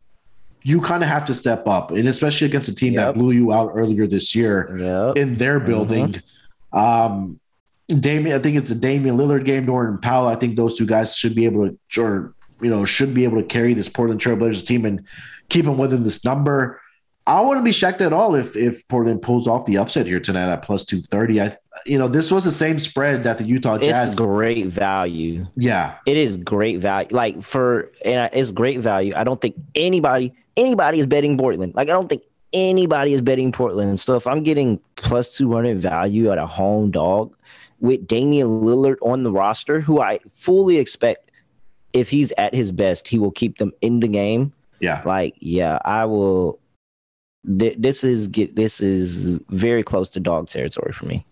you kind of have to step up, and especially against a team that blew you out earlier this year Yep. in their building. Um, Damian, I think it's a Damian Lillard game. Norman Powell, I think those two guys should be able to, or you know, should be able to carry this Portland Trailblazers team and keep them within this number. I wouldn't be shocked at all if if Portland pulls off the upset here tonight at plus two thirty. I, you know, this was the same spread that the Utah Jazz. It's great value. yeah, It is great value. Like for and it's great value. I don't think anybody anybody is betting Portland. Like I don't think anybody is betting Portland. So if I'm getting plus two hundred value at a home dog, with Damian Lillard on the roster, who I fully expect if he's at his best, he will keep them in the game. Yeah. Like, yeah, I will. Th- this is get this is very close to dog territory for me.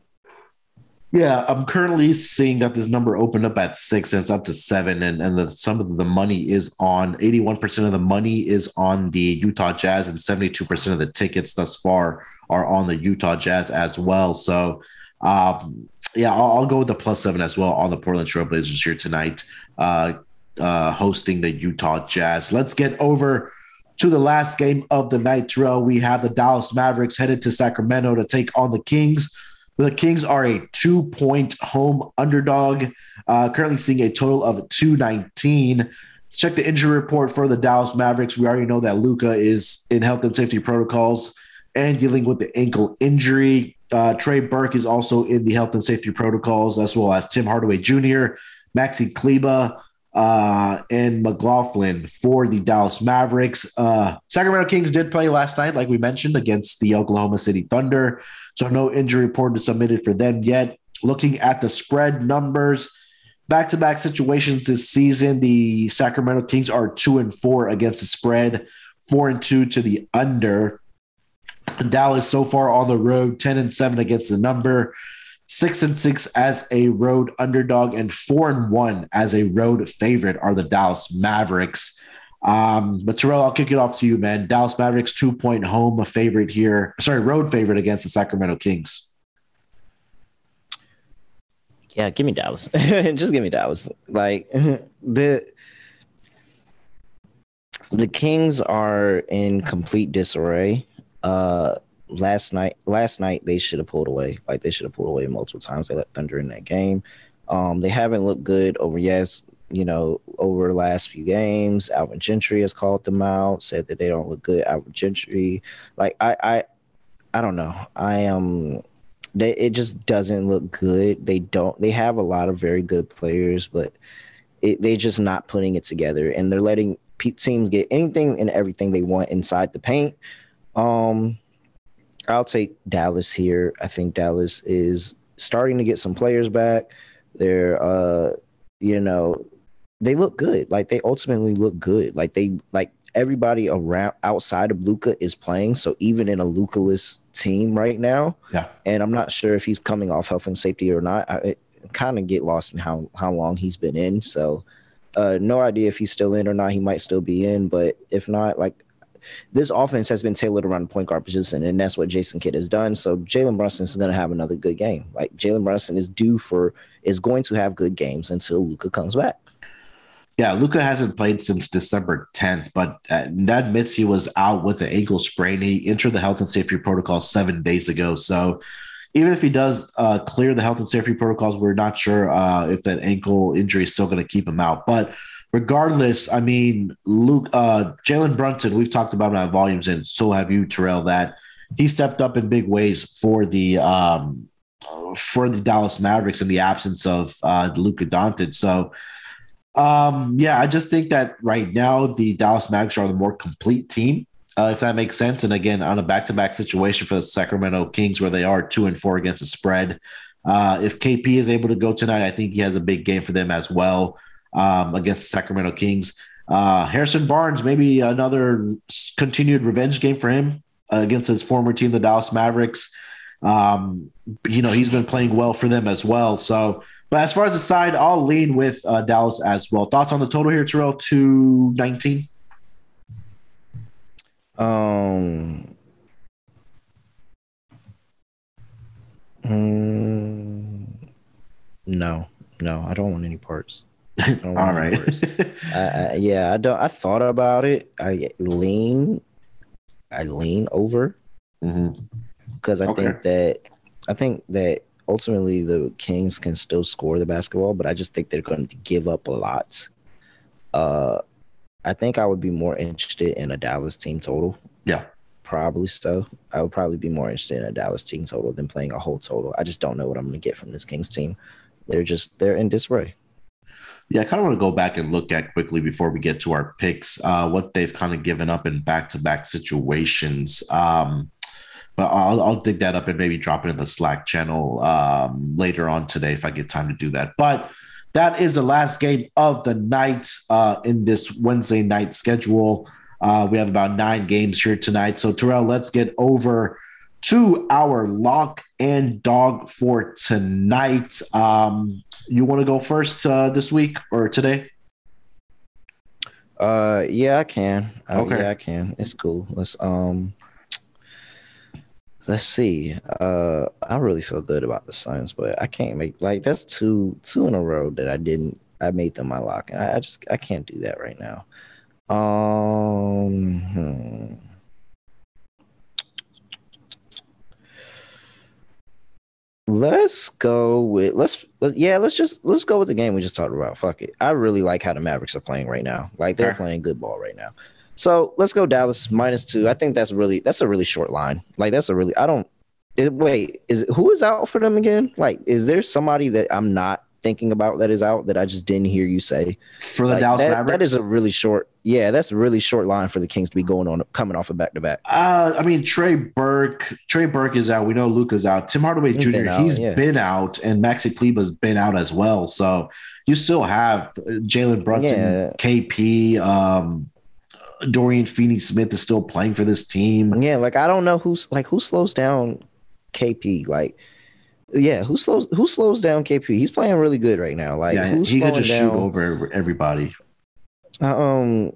Yeah, I'm currently seeing that this number opened up at six and it's up to seven, and and the, some of the money is on 81% of the money is on the Utah Jazz, and 72% of the tickets thus far are on the Utah Jazz as well. So, um, yeah, I'll, I'll, go with the plus seven as well on the Portland Trailblazers here tonight, uh, uh, hosting the Utah Jazz. Let's get over to the last game of the night, Terrell. We have the Dallas Mavericks headed to Sacramento to take on the Kings. The Kings are a two point home underdog, uh, currently seeing a total of 219. Let's check the injury report for the Dallas Mavericks. We already know that Luka is in health and safety protocols and dealing with the ankle injury. Uh, Trey Burke is also in the health and safety protocols, as well as Tim Hardaway Jr., Maxi Kleber, uh, and McLaughlin for the Dallas Mavericks. Uh, Sacramento Kings did play last night, like we mentioned, against the Oklahoma City Thunder. So no injury report is submitted for them yet. Looking at the spread numbers, back to back situations this season, the Sacramento Kings are two and four against the spread, four and two to the under. Dallas so far on the road, 10 and seven against the number, six and six as a road underdog, and four and one as a road favorite are the Dallas Mavericks. Um, but Terrell, I'll kick it off to you, man. Dallas Mavericks two point home a favorite here. Sorry, road favorite against the Sacramento Kings. Yeah, give me Dallas. Just give me Dallas. Like the the Kings are in complete disarray. Uh last night last night they should have pulled away. Like they should have pulled away multiple times. They let Thunder in that game. Um, they haven't looked good over yes you know, over the last few games. Alvin Gentry has called them out, said that they don't look good. Alvin Gentry, like I, I, I don't know. I am. Um, they, it just doesn't look good. They don't. They have a lot of very good players, but it, they're just not putting it together, and they're letting teams get anything and everything they want inside the paint. Um, I'll take Dallas here. I think Dallas is starting to get some players back. They're, uh, you know, they look good. Like they ultimately look good. Like they like everybody around outside of Luka is playing. So even in a Luka-less team right now, yeah. And I'm not sure if he's coming off health and safety or not. I kind of get lost in how how long he's been in. So uh, no idea if he's still in or not. He might still be in, but if not, like this offense has been tailored around the point guard position, and that's what Jason Kidd has done. So Jalen Brunson is going to have another good game. Like Jalen Brunson is due for is going to have good games until Luka comes back. Yeah, Luka hasn't played since December 10th, but uh, that admits he was out with an ankle sprain. He entered the health and safety protocol seven days ago. So even if he does uh, clear the health and safety protocols, we're not sure uh, if that ankle injury is still going to keep him out. But regardless, I mean, Luke, uh, Jalen Brunson, we've talked about him volumes, and so have you, Terrell, that he stepped up in big ways for the um, for the Dallas Mavericks in the absence of uh, Luka Doncic. So um, yeah, I just think that right now the Dallas Mavericks are the more complete team, uh, if that makes sense. And again, on a back-to-back situation for the Sacramento Kings, where they are two and four against the spread. Uh, if KP is able to go tonight, I think he has a big game for them as well um, against the Sacramento Kings. Uh, Harrison Barnes, maybe another continued revenge game for him uh, against his former team, the Dallas Mavericks. Um, you know, he's been playing well for them as well. So but as far as the side, I'll lean with uh, Dallas as well. Thoughts on the total here, Terrell? Two nineteen. Um. Mm, no, no, I don't want any parts. All right. I, yeah, I don't. I thought about it. I lean. I lean over because. I okay. think that I think that ultimately the Kings can still score the basketball, but I just think they're going to give up a lot. Uh, I think I would be more interested in a Dallas team total. Yeah. Probably so. I would probably be more interested in a Dallas team total than playing a whole total. I just don't know what I'm going to get from this Kings team. They're just they're in disarray. Yeah, I kind of want to go back and look at quickly before we get to our picks, uh, what they've kind of given up in back to back situations. Um, but I'll, I'll dig that up and maybe drop it in the Slack channel um, later on today if I get time to do that. But that is the last game of the night uh, in this Wednesday night schedule. Uh, we have about nine games here tonight. So, Terrell, let's get over to our lock and dog for tonight. Um, you want to go first uh, this week or today? Uh, yeah, I can. Uh, okay, yeah, I can. It's cool. Let's um, let's see. Uh, I really feel good about the Suns, but I can't make like that's two two in a row that I didn't. I made them my lock, and I, I just I can't do that right now. Um. Hmm. Let's go with let's yeah let's just let's go with the game we just talked about. Fuck it. I really like how the Mavericks are playing right now. Like they're playing good ball right now. So let's go Dallas minus two. I think that's really that's a really short line. Like that's a really I don't. It, wait, is who is out for them again? Like, is there somebody that I'm not thinking about that is out that I just didn't hear you say for the like, Dallas that, Mavericks? That is a really short. Yeah, that's a really short line for the Kings to be going on coming off a of back to back. Uh, I mean Trey Burke. Trey Burke is out. We know Luka's out. Tim Hardaway Jr. Been out, he's yeah. been out, and Maxi Kleber's been out as well. So you still have Jalen Brunson, yeah. KP. Um, Dorian Finney Smith is still playing for this team. Yeah, like I don't know who's like who slows down KP. Like, yeah, who slows who slows down KP? He's playing really good right now. Like, yeah, he could just down? shoot over everybody. um,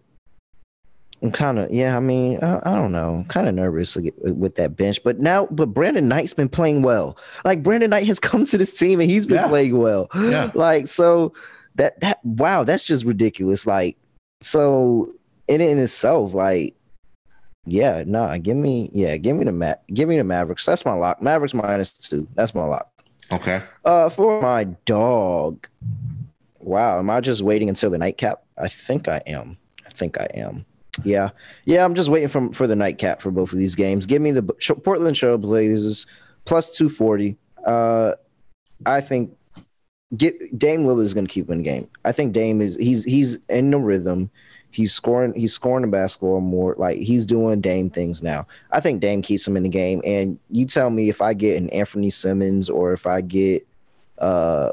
I'm kind of yeah. I mean, I, I don't know. Kind of nervous with that bench, but now, but Brandon Knight's been playing well. Like Brandon Knight has come to this team and he's been yeah. playing well. Yeah. Like so that that wow, that's just ridiculous. Like so in in itself, like, yeah, no, nah, give me, yeah, give me the Ma- give me the Mavericks. That's my lock. Mavericks minus two. That's my lock. Okay. Uh, for my dog. Wow, am I just waiting until the nightcap? I think I am. I think I am. Yeah, yeah. I'm just waiting for for the nightcap for both of these games. Give me the Portland Trailblazers plus two forty. Uh, I think get Dame Lillard is going to keep winning game. I think Dame is he's he's in the rhythm. He's scoring. He's scoring the basketball more. Like he's doing Dame things now. I think Dame keeps him in the game. And you tell me if I get an Anfernee Simons or if I get uh,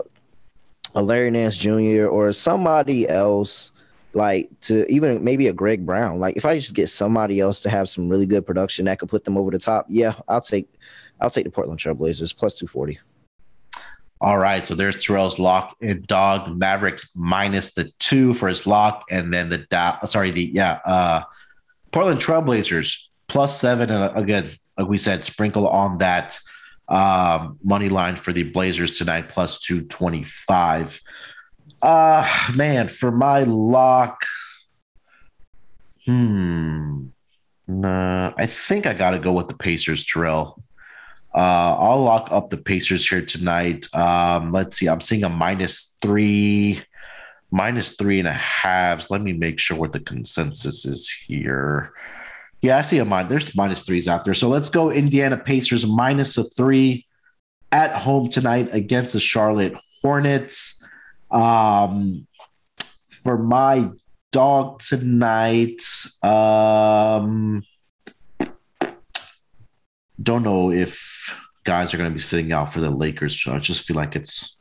a Larry Nance Jr. or somebody else, like to even maybe a Greg Brown. Like if I just get somebody else to have some really good production that could put them over the top, yeah, I'll take I'll take the Portland Trailblazers plus two forty. All right, so there's Terrell's lock and dog Mavericks minus the two for his lock, and then the da- sorry the yeah uh Portland Trailblazers plus seven, and again like we said, sprinkle on that um, money line for the Blazers tonight plus two twenty five. Uh man, for my lock, hmm, nah, I think I got to go with the Pacers, Terrell. Uh, I'll lock up the Pacers here tonight. Um, let's see. I'm seeing a minus three, minus three and a half. Let me make sure what the consensus is here. Yeah, I see a minus. There's minus threes out there. So let's go Indiana Pacers minus a three at home tonight against the Charlotte Hornets. Um, for my dog tonight, um, don't know if guys are going to be sitting out for the Lakers. So I just feel like it's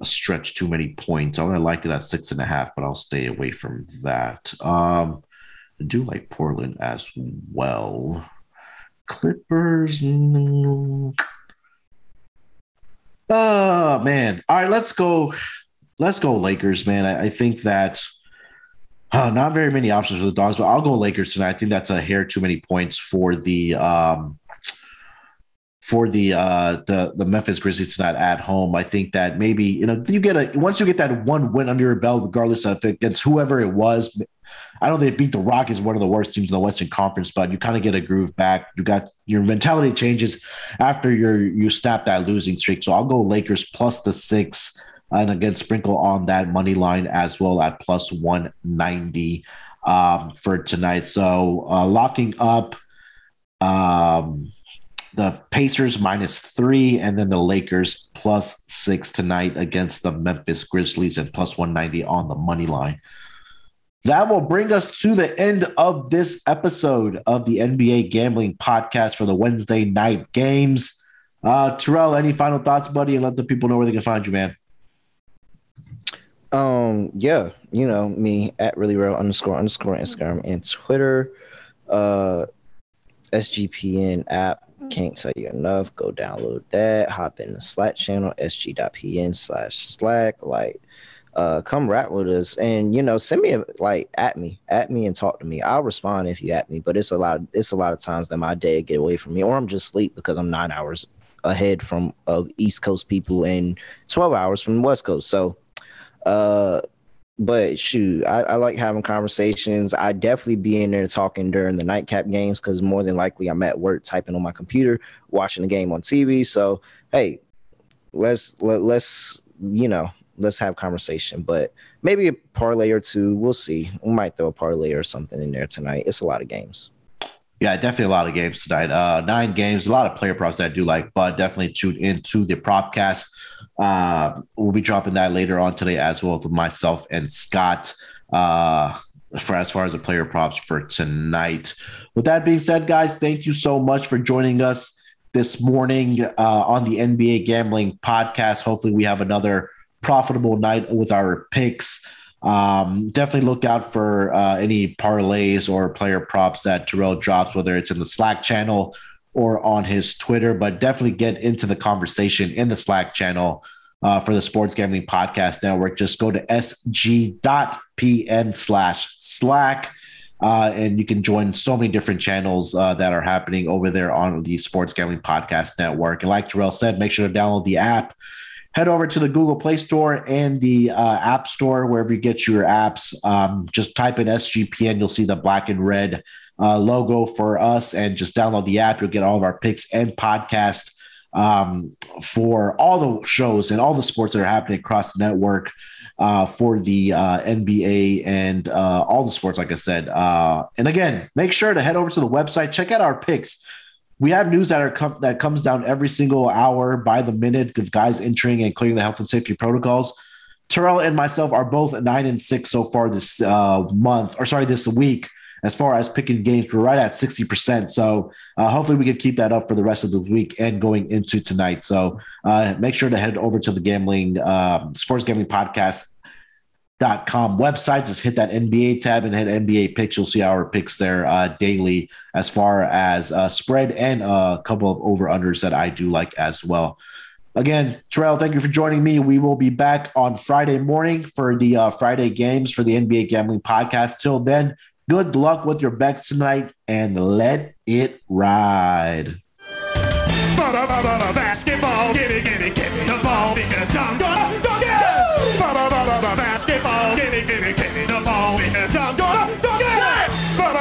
a stretch too many points. I only liked it at six and a half, but I'll stay away from that. Um, I do like Portland as well. Clippers. Mm, oh man. All right, let's go. Let's go Lakers, man. I, I think that uh, not very many options for the dogs, but I'll go Lakers tonight. I think that's a hair too many points for the um, for the uh the the Memphis Grizzlies tonight at home. I think that maybe you know you get a once you get that one win under your belt, regardless of against whoever it was. I know they beat the Rockets, one of the worst teams in the Western Conference, but you kind of get a groove back. You got your mentality changes after your you snap that losing streak. So I'll go Lakers plus the six, and again sprinkle on that money line as well at plus one ninety um, for tonight. So uh, locking up. Um, the Pacers minus three, and then the Lakers plus six tonight against the Memphis Grizzlies and plus 190 on the money line. that will bring us to the end of this episode of the NBA Gambling Podcast for the Wednesday night games. Uh, Terrell, any final thoughts, buddy? And let the people know where they can find you, man. Um, yeah, you know me at really real underscore underscore Instagram and Twitter. Uh, SGPN app. Can't tell you enough. Go download that. Hop in the Slack channel, sg.pn slash Slack. Like, uh, come rap with us and you know send me a, like at me at me and talk to me i'll respond if you at me but it's a lot it's a lot of times that my day get away from me or i'm just sleep because i'm nine hours ahead from of east coast people and 12 hours from west coast so uh but shoot I, I like having conversations i definitely be in there talking during the nightcap games because more than likely i'm at work typing on my computer watching the game on tv so hey let's let, let's you know let's have conversation. But maybe a parlay or two. We'll see. We might throw a parlay or something in there tonight. It's a lot of games. Yeah, definitely a lot of games tonight. Uh, nine games, a lot of player props that I do like, but definitely tune into the propcast. Uh, we'll be dropping that later on today as well with myself and Scott. Uh, for as far as the player props for tonight. With that being said, guys, thank you so much for joining us this morning uh, on the NBA Gambling Podcast. Hopefully, we have another profitable night with our picks. Um, definitely look out for uh, any parlays or player props that Terrell drops, whether it's in the Slack channel or on his Twitter. But definitely get into the conversation in the Slack channel uh, for the Sports Gambling Podcast Network. Just go to sg.pn slash Slack. Uh, and you can join so many different channels uh, that are happening over there on the Sports Gambling Podcast Network. And like Terrell said, make sure to download the app head over to the Google Play Store and the uh, App Store, wherever you get your apps. Um, just type in SGPN, you'll see the black and red uh, logo for us, and just download the app. You'll get all of our picks and podcast um, for all the shows and all the sports that are happening across the network. Uh, for the uh, NBA and uh, all the sports, like I said. Uh, and again, make sure to head over to the website, check out our picks we have news that are com- that comes down every single hour by the minute of guys entering and clearing the health and safety protocols. Terrell and myself are both nine and six so far this uh, month, or sorry, this week. As far as picking games, we're right at sixty percent. So uh, hopefully we can keep that up for the rest of the week and going into tonight. So uh, make sure to head over to the gambling um, sports gambling podcast dot com website. Just hit that NBA tab and hit NBA picks. You'll see our picks there uh, daily as far as uh, spread and a couple of over unders that I do like as well. Again, Terrell, thank you for joining me. We will be back on Friday morning for the uh, Friday games for the NBA Gambling Podcast. Till then, good luck with your bets tonight and let it ride. Basketball, give me, give me, give me the ball because I'm gonna